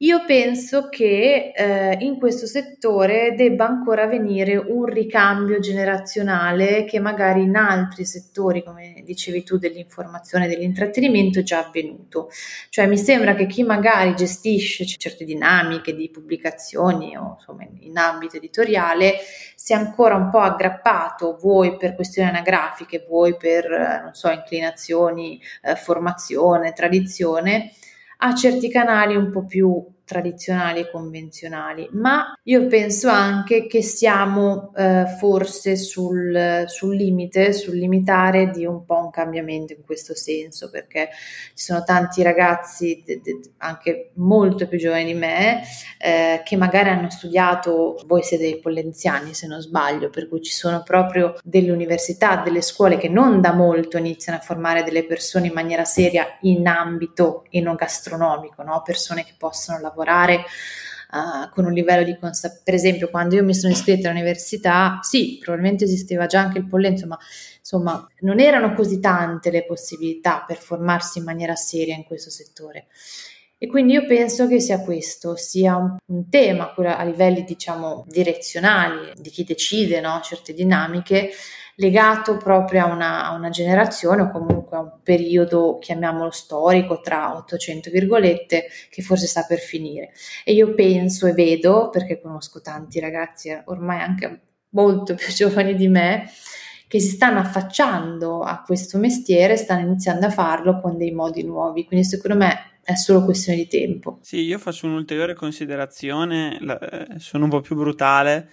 Io penso che eh, in questo settore debba ancora avvenire un ricambio generazionale che magari in altri settori, come dicevi tu, dell'informazione e dell'intrattenimento è già avvenuto. Cioè mi sembra che chi magari gestisce certe dinamiche di pubblicazioni o insomma in ambito editoriale sia ancora un po' aggrappato, vuoi per questioni anagrafiche, vuoi per, eh, non so, inclinazioni, eh, formazione, tradizione a certi canali un po' più tradizionali e convenzionali, ma io penso anche che siamo eh, forse sul, sul, limite, sul limitare di un po' un cambiamento in questo senso, perché ci sono tanti ragazzi, de, de, anche molto più giovani di me, eh, che magari hanno studiato, voi siete dei pollenziani se non sbaglio, per cui ci sono proprio delle università, delle scuole che non da molto iniziano a formare delle persone in maniera seria in ambito enogastronomico, no? persone che possono lavorare lavorare uh, con un livello di consapevolezza. Per esempio, quando io mi sono iscritta all'università, sì, probabilmente esisteva già anche il pollenzo, ma insomma non erano così tante le possibilità per formarsi in maniera seria in questo settore. E quindi io penso che sia questo, sia un, un tema a livelli diciamo direzionali di chi decide no? certe dinamiche, legato proprio a una, a una, generazione o comunque a un periodo, chiamiamolo storico, tra 800 virgolette, che forse sta per finire. E io penso e vedo, perché conosco tanti ragazzi ormai anche molto più giovani di me, che si stanno affacciando a questo mestiere, stanno iniziando a farlo con dei modi nuovi. Quindi secondo me è solo questione di tempo. Sì, io faccio un'ulteriore considerazione, eh, sono un po' più brutale.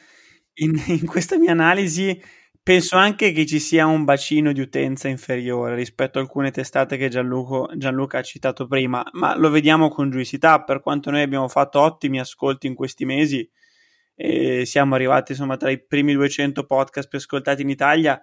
In, in questa mia analisi penso anche che ci sia un bacino di utenza inferiore rispetto a alcune testate che Gianluco, Gianluca ha citato prima, ma lo vediamo con giuicità, per quanto noi abbiamo fatto ottimi ascolti in questi mesi e siamo arrivati insomma tra i primi 200 podcast più ascoltati in Italia,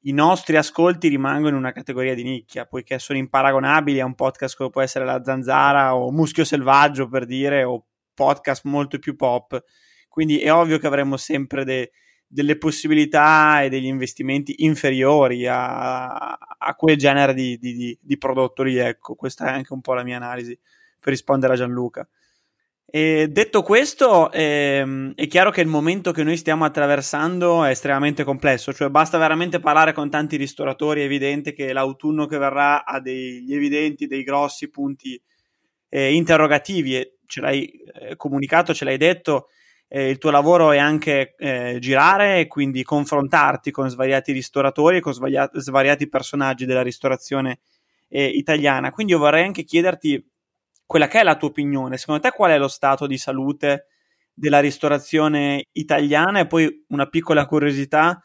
i nostri ascolti rimangono in una categoria di nicchia, poiché sono imparagonabili a un podcast come può essere La Zanzara o Muschio Selvaggio per dire, o podcast molto più pop. Quindi è ovvio che avremo sempre de- delle possibilità e degli investimenti inferiori a, a quel genere di, di, di, prodotto lì. Ecco, questa è anche un po' la mia analisi per rispondere a Gianluca. E detto questo, ehm, è chiaro che il momento che noi stiamo attraversando è estremamente complesso, cioè basta veramente parlare con tanti ristoratori, è evidente che l'autunno che verrà ha degli evidenti, dei grossi punti eh, interrogativi e ce l'hai eh, comunicato, ce l'hai detto, eh, il tuo lavoro è anche eh, girare e quindi confrontarti con svariati ristoratori e con svaglia- svariati personaggi della ristorazione eh, italiana. Quindi io vorrei anche chiederti quella che è la tua opinione. Secondo te qual è lo stato di salute della ristorazione italiana? E poi una piccola curiosità,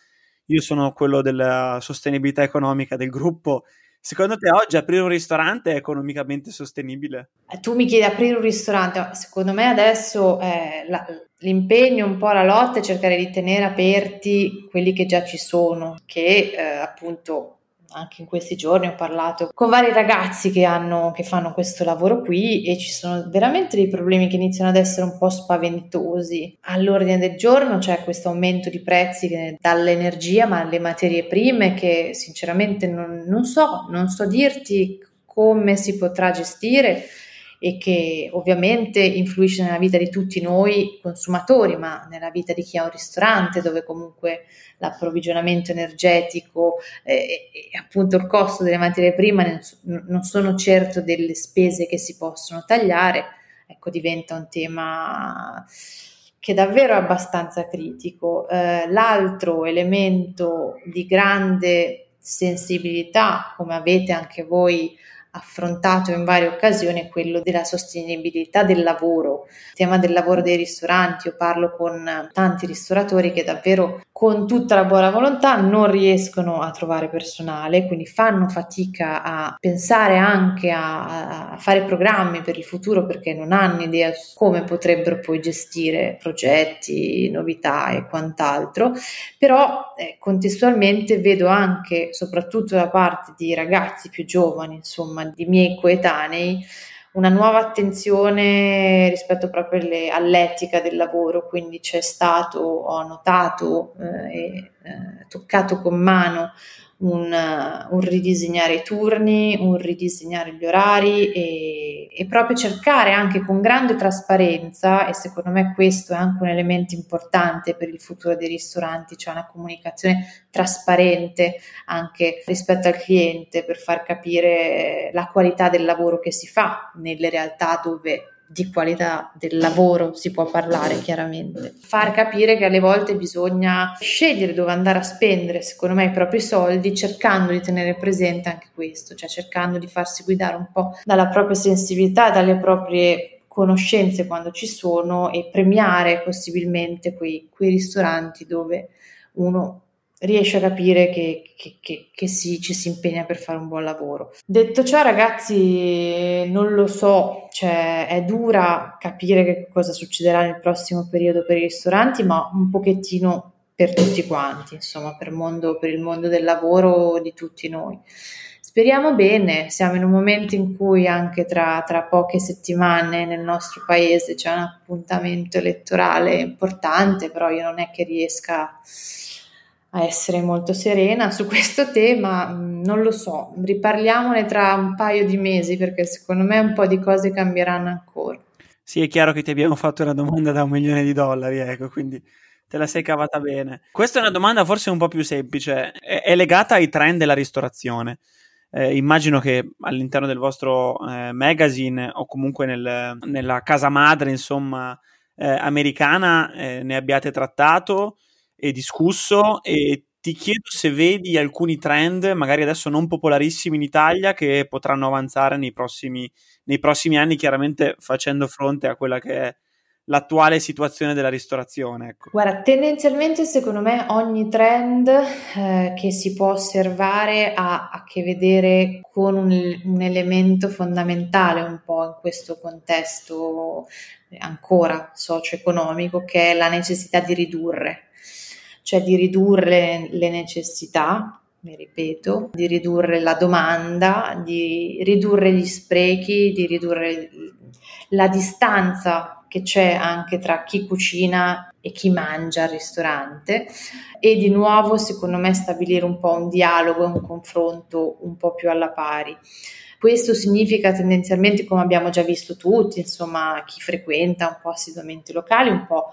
io sono quello della sostenibilità economica del gruppo. Secondo te oggi aprire un ristorante è economicamente sostenibile? Eh, tu mi chiedi aprire un ristorante, secondo me adesso eh, la, l'impegno, un po' la lotta è cercare di tenere aperti quelli che già ci sono, che eh, appunto anche in questi giorni ho parlato con vari ragazzi che, hanno, che fanno questo lavoro qui e ci sono veramente dei problemi che iniziano ad essere un po' spaventosi. All'ordine del giorno c'è questo aumento di prezzi dall'energia ma alle materie prime che sinceramente non, non so, non so dirti come si potrà gestire e che ovviamente influisce nella vita di tutti noi consumatori, ma nella vita di chi ha un ristorante dove comunque l'approvvigionamento energetico eh, e appunto il costo delle materie prime non sono certo delle spese che si possono tagliare, ecco diventa un tema che davvero è abbastanza critico. Eh, l'altro elemento di grande sensibilità, come avete anche voi affrontato in varie occasioni è quello della sostenibilità del lavoro, il tema del lavoro dei ristoranti. Io parlo con tanti ristoratori che davvero con tutta la buona volontà non riescono a trovare personale, quindi fanno fatica a pensare anche a, a fare programmi per il futuro perché non hanno idea su come potrebbero poi gestire progetti, novità e quant'altro. Però eh, contestualmente vedo anche, soprattutto da parte di ragazzi più giovani, insomma, di miei coetanei una nuova attenzione rispetto proprio alle, all'etica del lavoro, quindi c'è stato, ho notato eh, e eh, toccato con mano un, un, ridisegnare i turni, un ridisegnare gli orari e, e, proprio cercare anche con grande trasparenza, e secondo me questo è anche un elemento importante per il futuro dei ristoranti, cioè una comunicazione trasparente anche rispetto al cliente per far capire la qualità del lavoro che si fa nelle realtà dove di qualità del lavoro si può parlare chiaramente. Far capire che alle volte bisogna scegliere dove andare a spendere, secondo me, i propri soldi, cercando di tenere presente anche questo, cioè cercando di farsi guidare un po' dalla propria sensibilità, dalle proprie conoscenze quando ci sono e premiare possibilmente quei, quei ristoranti dove uno riesce a capire che, che, che, che si, ci si impegna per fare un buon lavoro. Detto ciò, ragazzi, non lo so, cioè è dura capire che cosa succederà nel prossimo periodo per i ristoranti, ma un pochettino per tutti quanti, insomma, per, mondo, per il mondo del lavoro di tutti noi. Speriamo bene, siamo in un momento in cui anche tra, tra, poche settimane nel nostro paese c'è un appuntamento elettorale importante, però io non è che riesca a essere molto serena su questo tema, mm, non lo so, riparliamone tra un paio di mesi perché secondo me un po' di cose cambieranno ancora. Sì, è chiaro che ti abbiamo fatto una domanda da un milione di dollari, ecco, quindi te la sei cavata bene. Questa è una domanda forse un po' più semplice, è, è legata ai trend della ristorazione. Eh, immagino che all'interno del vostro eh, magazine o comunque nel, nella casa madre, insomma, eh, americana eh, ne abbiate trattato e discusso e ti chiedo se vedi alcuni trend, magari adesso non popolarissimi in Italia, che potranno avanzare nei prossimi, nei prossimi anni, chiaramente facendo fronte a quella che è l'attuale situazione della ristorazione. Ecco. Guarda, tendenzialmente secondo me ogni trend eh, che si può osservare ha a che vedere con un, un, elemento fondamentale un po' in questo contesto ancora socio-economico che è la necessità di ridurre cioè di ridurre le necessità, mi ripeto, di ridurre la domanda, di ridurre gli sprechi, di ridurre la distanza che c'è anche tra chi cucina e chi mangia al ristorante e di nuovo secondo me stabilire un po' un dialogo un confronto un po' più alla pari. Questo significa tendenzialmente, come abbiamo già visto tutti, insomma, chi frequenta un po' assiduamente i locali, un po'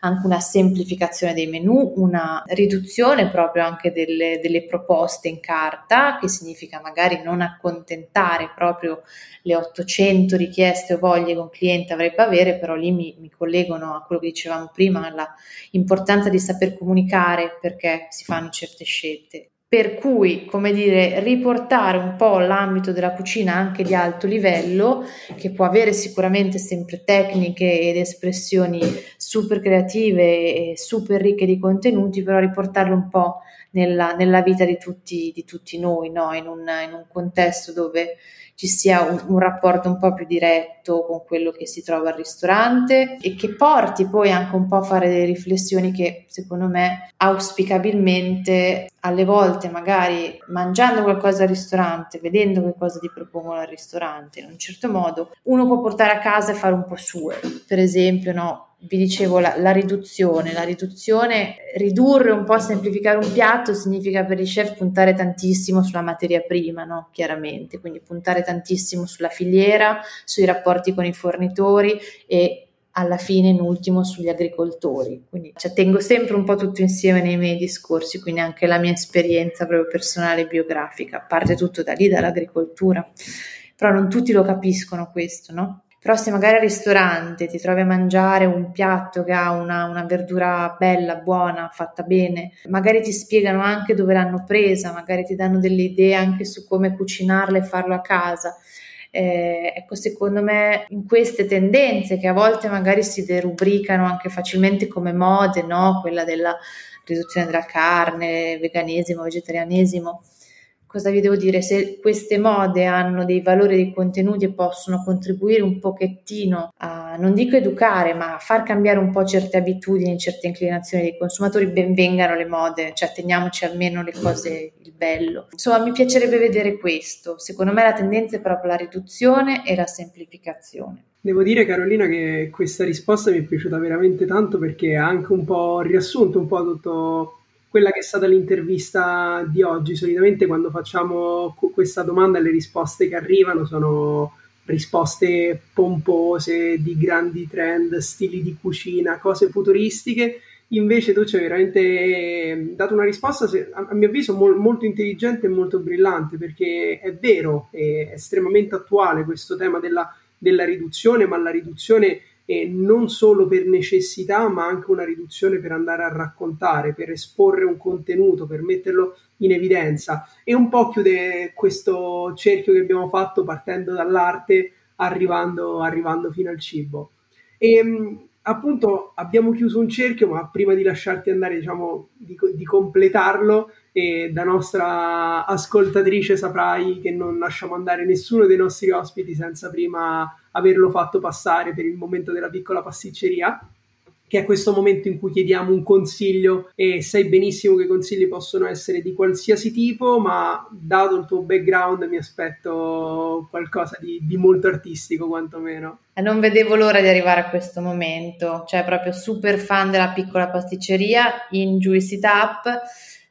anche una semplificazione dei menu, una riduzione proprio anche delle, delle proposte in carta, che significa magari non accontentare proprio le 800 richieste o voglie che un cliente avrebbe avere, però lì mi, mi collegano a quello che dicevamo prima, all'importanza di saper comunicare perché si fanno certe scelte. Per cui, come dire, riportare un po' l'ambito della cucina anche di alto livello, che può avere sicuramente sempre tecniche ed espressioni super creative e super ricche di contenuti, però riportarlo un po' nella, nella vita di tutti, di tutti noi, no? in, un, in un contesto dove ci sia un, un, rapporto un po' più diretto con quello che si trova al ristorante e che porti poi anche un po' a fare delle riflessioni che secondo me auspicabilmente alle volte magari mangiando qualcosa al ristorante, vedendo che cosa ti propongono al ristorante in un certo modo, uno può portare a casa e fare un po' suo. Per esempio, no, vi dicevo la, la, riduzione, la riduzione, ridurre un po', semplificare un piatto significa per i chef puntare tantissimo sulla materia prima, no? chiaramente, quindi puntare tantissimo sulla filiera, sui rapporti con i fornitori e alla fine in ultimo sugli agricoltori. Quindi cioè, tengo sempre un po' tutto insieme nei miei discorsi, quindi anche la mia esperienza proprio personale e biografica, parte tutto da lì, dall'agricoltura, però non tutti lo capiscono questo, no? Però se magari al ristorante ti trovi a mangiare un piatto che ha una, una, verdura bella, buona, fatta bene, magari ti spiegano anche dove l'hanno presa, magari ti danno delle idee anche su come cucinarla e farlo a casa. Eh, ecco, secondo me in queste tendenze che a volte magari si derubricano anche facilmente come mode, no? Quella della riduzione della carne, veganesimo, vegetarianesimo, cosa vi devo dire? Se queste mode hanno dei valori, dei contenuti e possono contribuire un pochettino a, non dico educare, ma a far cambiare un po' certe abitudini, certe inclinazioni dei consumatori, ben vengano le mode, cioè teniamoci almeno le cose, il bello. Insomma, mi piacerebbe vedere questo. Secondo me la tendenza è proprio la riduzione e la semplificazione. Devo dire Carolina che questa risposta mi è piaciuta veramente tanto perché ha anche un po' riassunto un po' tutto quella che è stata l'intervista di oggi. Solitamente quando facciamo questa domanda le risposte che arrivano sono risposte pompose di grandi trend, stili di cucina, cose futuristiche. Invece tu ci hai veramente dato una risposta, a mio avviso, molto intelligente e molto brillante, perché è vero, è estremamente attuale questo tema della, della riduzione, ma la riduzione e non solo per necessità, ma anche una riduzione per andare a raccontare, per esporre un contenuto, per metterlo in evidenza. E un po' chiude questo cerchio che abbiamo fatto partendo dall'arte, arrivando, arrivando fino al cibo. E appunto abbiamo chiuso un cerchio, ma prima di lasciarti andare, diciamo, di, di completarlo, e da nostra ascoltatrice saprai che non lasciamo andare nessuno dei nostri ospiti senza prima averlo fatto passare per il momento della piccola pasticceria che è questo momento in cui chiediamo un consiglio e sai benissimo che i consigli possono essere di qualsiasi tipo, ma dato il tuo background mi aspetto qualcosa di, di molto artistico quantomeno. E non vedevo l'ora di arrivare a questo momento, cioè proprio super fan della piccola pasticceria in Juicy Tap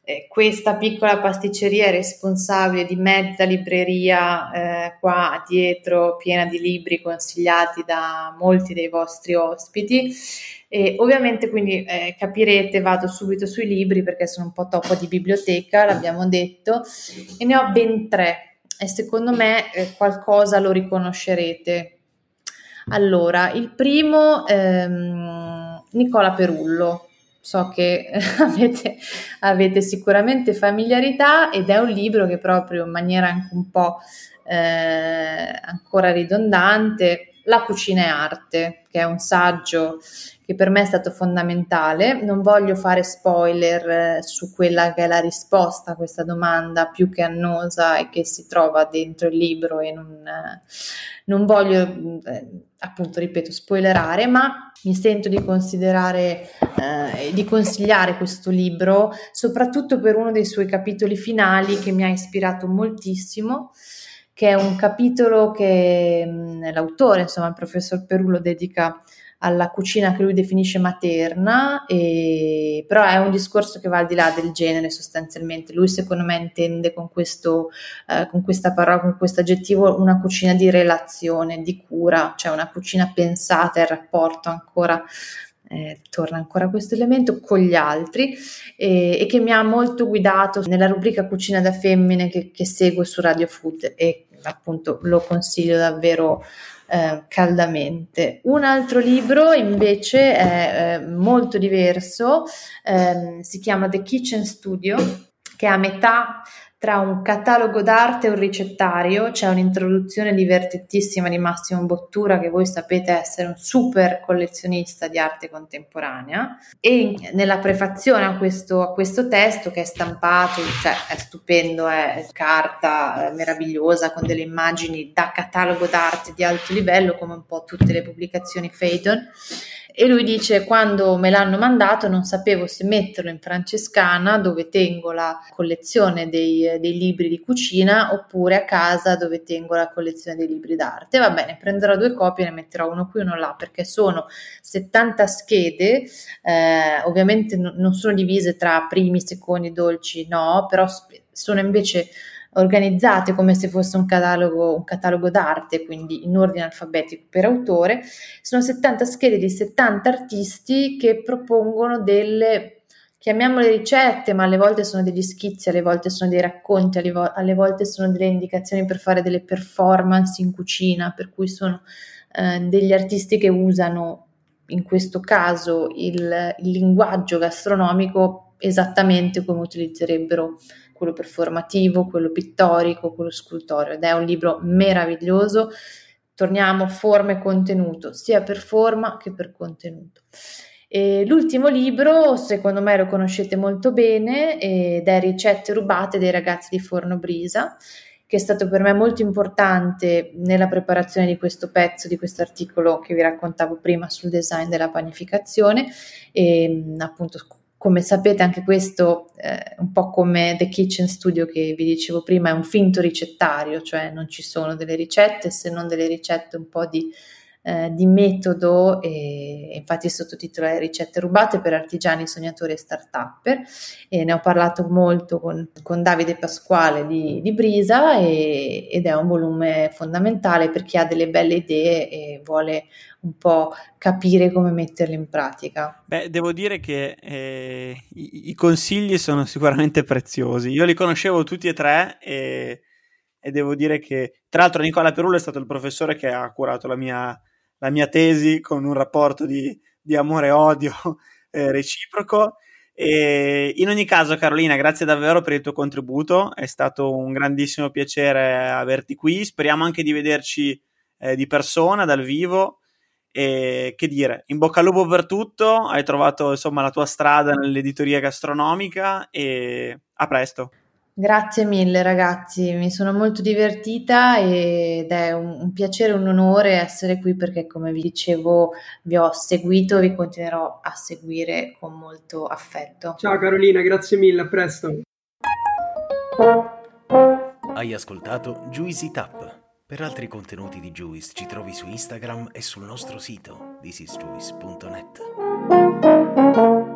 eh, questa piccola pasticceria è responsabile di mezza libreria eh, qua dietro, piena di libri consigliati da molti dei vostri ospiti. E ovviamente quindi eh, capirete, vado subito sui libri perché sono un po' topo di biblioteca, l'abbiamo detto, e ne ho ben tre e secondo me eh, qualcosa lo riconoscerete. Allora, il primo, ehm, Nicola Perullo, so che avete, avete, sicuramente familiarità ed è un libro che proprio in maniera anche un po' eh, ancora ridondante, La cucina è arte, che è un saggio che per me è stato fondamentale. Non voglio fare spoiler eh, su quella che è la risposta a questa domanda più che annosa e che si trova dentro il libro e non, eh, non voglio, eh, appunto, ripeto, spoilerare, ma mi sento di considerare eh, di consigliare questo libro, soprattutto per uno dei suoi capitoli finali che mi ha ispirato moltissimo che è un capitolo che mm, l'autore, insomma il professor Perullo dedica alla cucina che lui definisce materna, e, però è un discorso che va al di là del genere sostanzialmente. Lui secondo me intende con, questo, eh, con questa parola, con questo aggettivo, una cucina di relazione, di cura, cioè una cucina pensata, il rapporto ancora eh, torna ancora questo elemento con gli altri eh, e che mi ha molto guidato nella rubrica Cucina da femmine che, che seguo su Radio Food e appunto lo consiglio davvero eh, caldamente. Un altro libro invece è eh, molto diverso, ehm, si chiama The Kitchen Studio, che è a metà tra un catalogo d'arte e un ricettario c'è un'introduzione divertentissima di Massimo Bottura, che voi sapete essere un super collezionista di arte contemporanea, e nella prefazione a questo, a questo testo che è stampato, cioè è stupendo, è carta meravigliosa con delle immagini da catalogo d'arte di alto livello, come un po' tutte le pubblicazioni Phaeton e lui dice quando me l'hanno mandato non sapevo se metterlo in francescana dove tengo la collezione dei, dei, libri di cucina oppure a casa dove tengo la collezione dei libri d'arte. Va bene, prenderò due copie ne metterò uno qui e uno là perché sono 70 schede, eh, ovviamente non sono divise tra primi, secondi, dolci, no, però sono invece organizzate come se fosse un catalogo, un catalogo d'arte, quindi in ordine alfabetico per autore. Sono 70 schede di 70 artisti che propongono delle chiamiamole ricette, ma alle volte sono degli schizzi, alle volte sono dei racconti, alle, vo- alle volte sono delle indicazioni per fare delle performance in cucina, per cui sono eh, degli artisti che usano in questo caso il, il linguaggio gastronomico esattamente come utilizzerebbero quello performativo, quello pittorico, quello scultoreo ed è un libro meraviglioso. Torniamo forma e contenuto, sia per forma che per contenuto. E l'ultimo libro, secondo me lo conoscete molto bene, ed è Ricette rubate dei ragazzi di Forno Brisa, che è stato per me molto importante nella preparazione di questo pezzo, di questo articolo che vi raccontavo prima sul design della panificazione. E appunto come sapete anche questo, eh, un po' come The Kitchen Studio che vi dicevo prima, è un finto ricettario, cioè non ci sono delle ricette, se non delle ricette un po' di, eh, di metodo e infatti il sottotitolo è Ricette rubate per artigiani, sognatori e start-upper e ne ho parlato molto con, con Davide Pasquale di, di Brisa e, ed è un volume fondamentale per chi ha delle belle idee e vuole un po' capire come metterle in pratica. Beh, devo dire che eh, i, i, consigli sono sicuramente preziosi. Io li conoscevo tutti e tre e, e, devo dire che, tra l'altro, Nicola Perullo è stato il professore che ha curato la mia, la mia tesi con un rapporto di, di amore e odio eh, reciproco. E in ogni caso, Carolina, grazie davvero per il tuo contributo. È stato un grandissimo piacere averti qui. Speriamo anche di vederci eh, di persona, dal vivo. E che dire, in bocca al lupo per tutto, hai trovato insomma la tua strada nell'editoria gastronomica e a presto. Grazie mille ragazzi, mi sono molto divertita ed è un, un piacere, un onore essere qui perché come vi dicevo vi ho seguito e vi continuerò a seguire con molto affetto. Ciao Carolina, grazie mille, a presto. Hai ascoltato Juicy Tap per altri contenuti di Juice ci trovi su Instagram e sul nostro sito thisisjuice.net.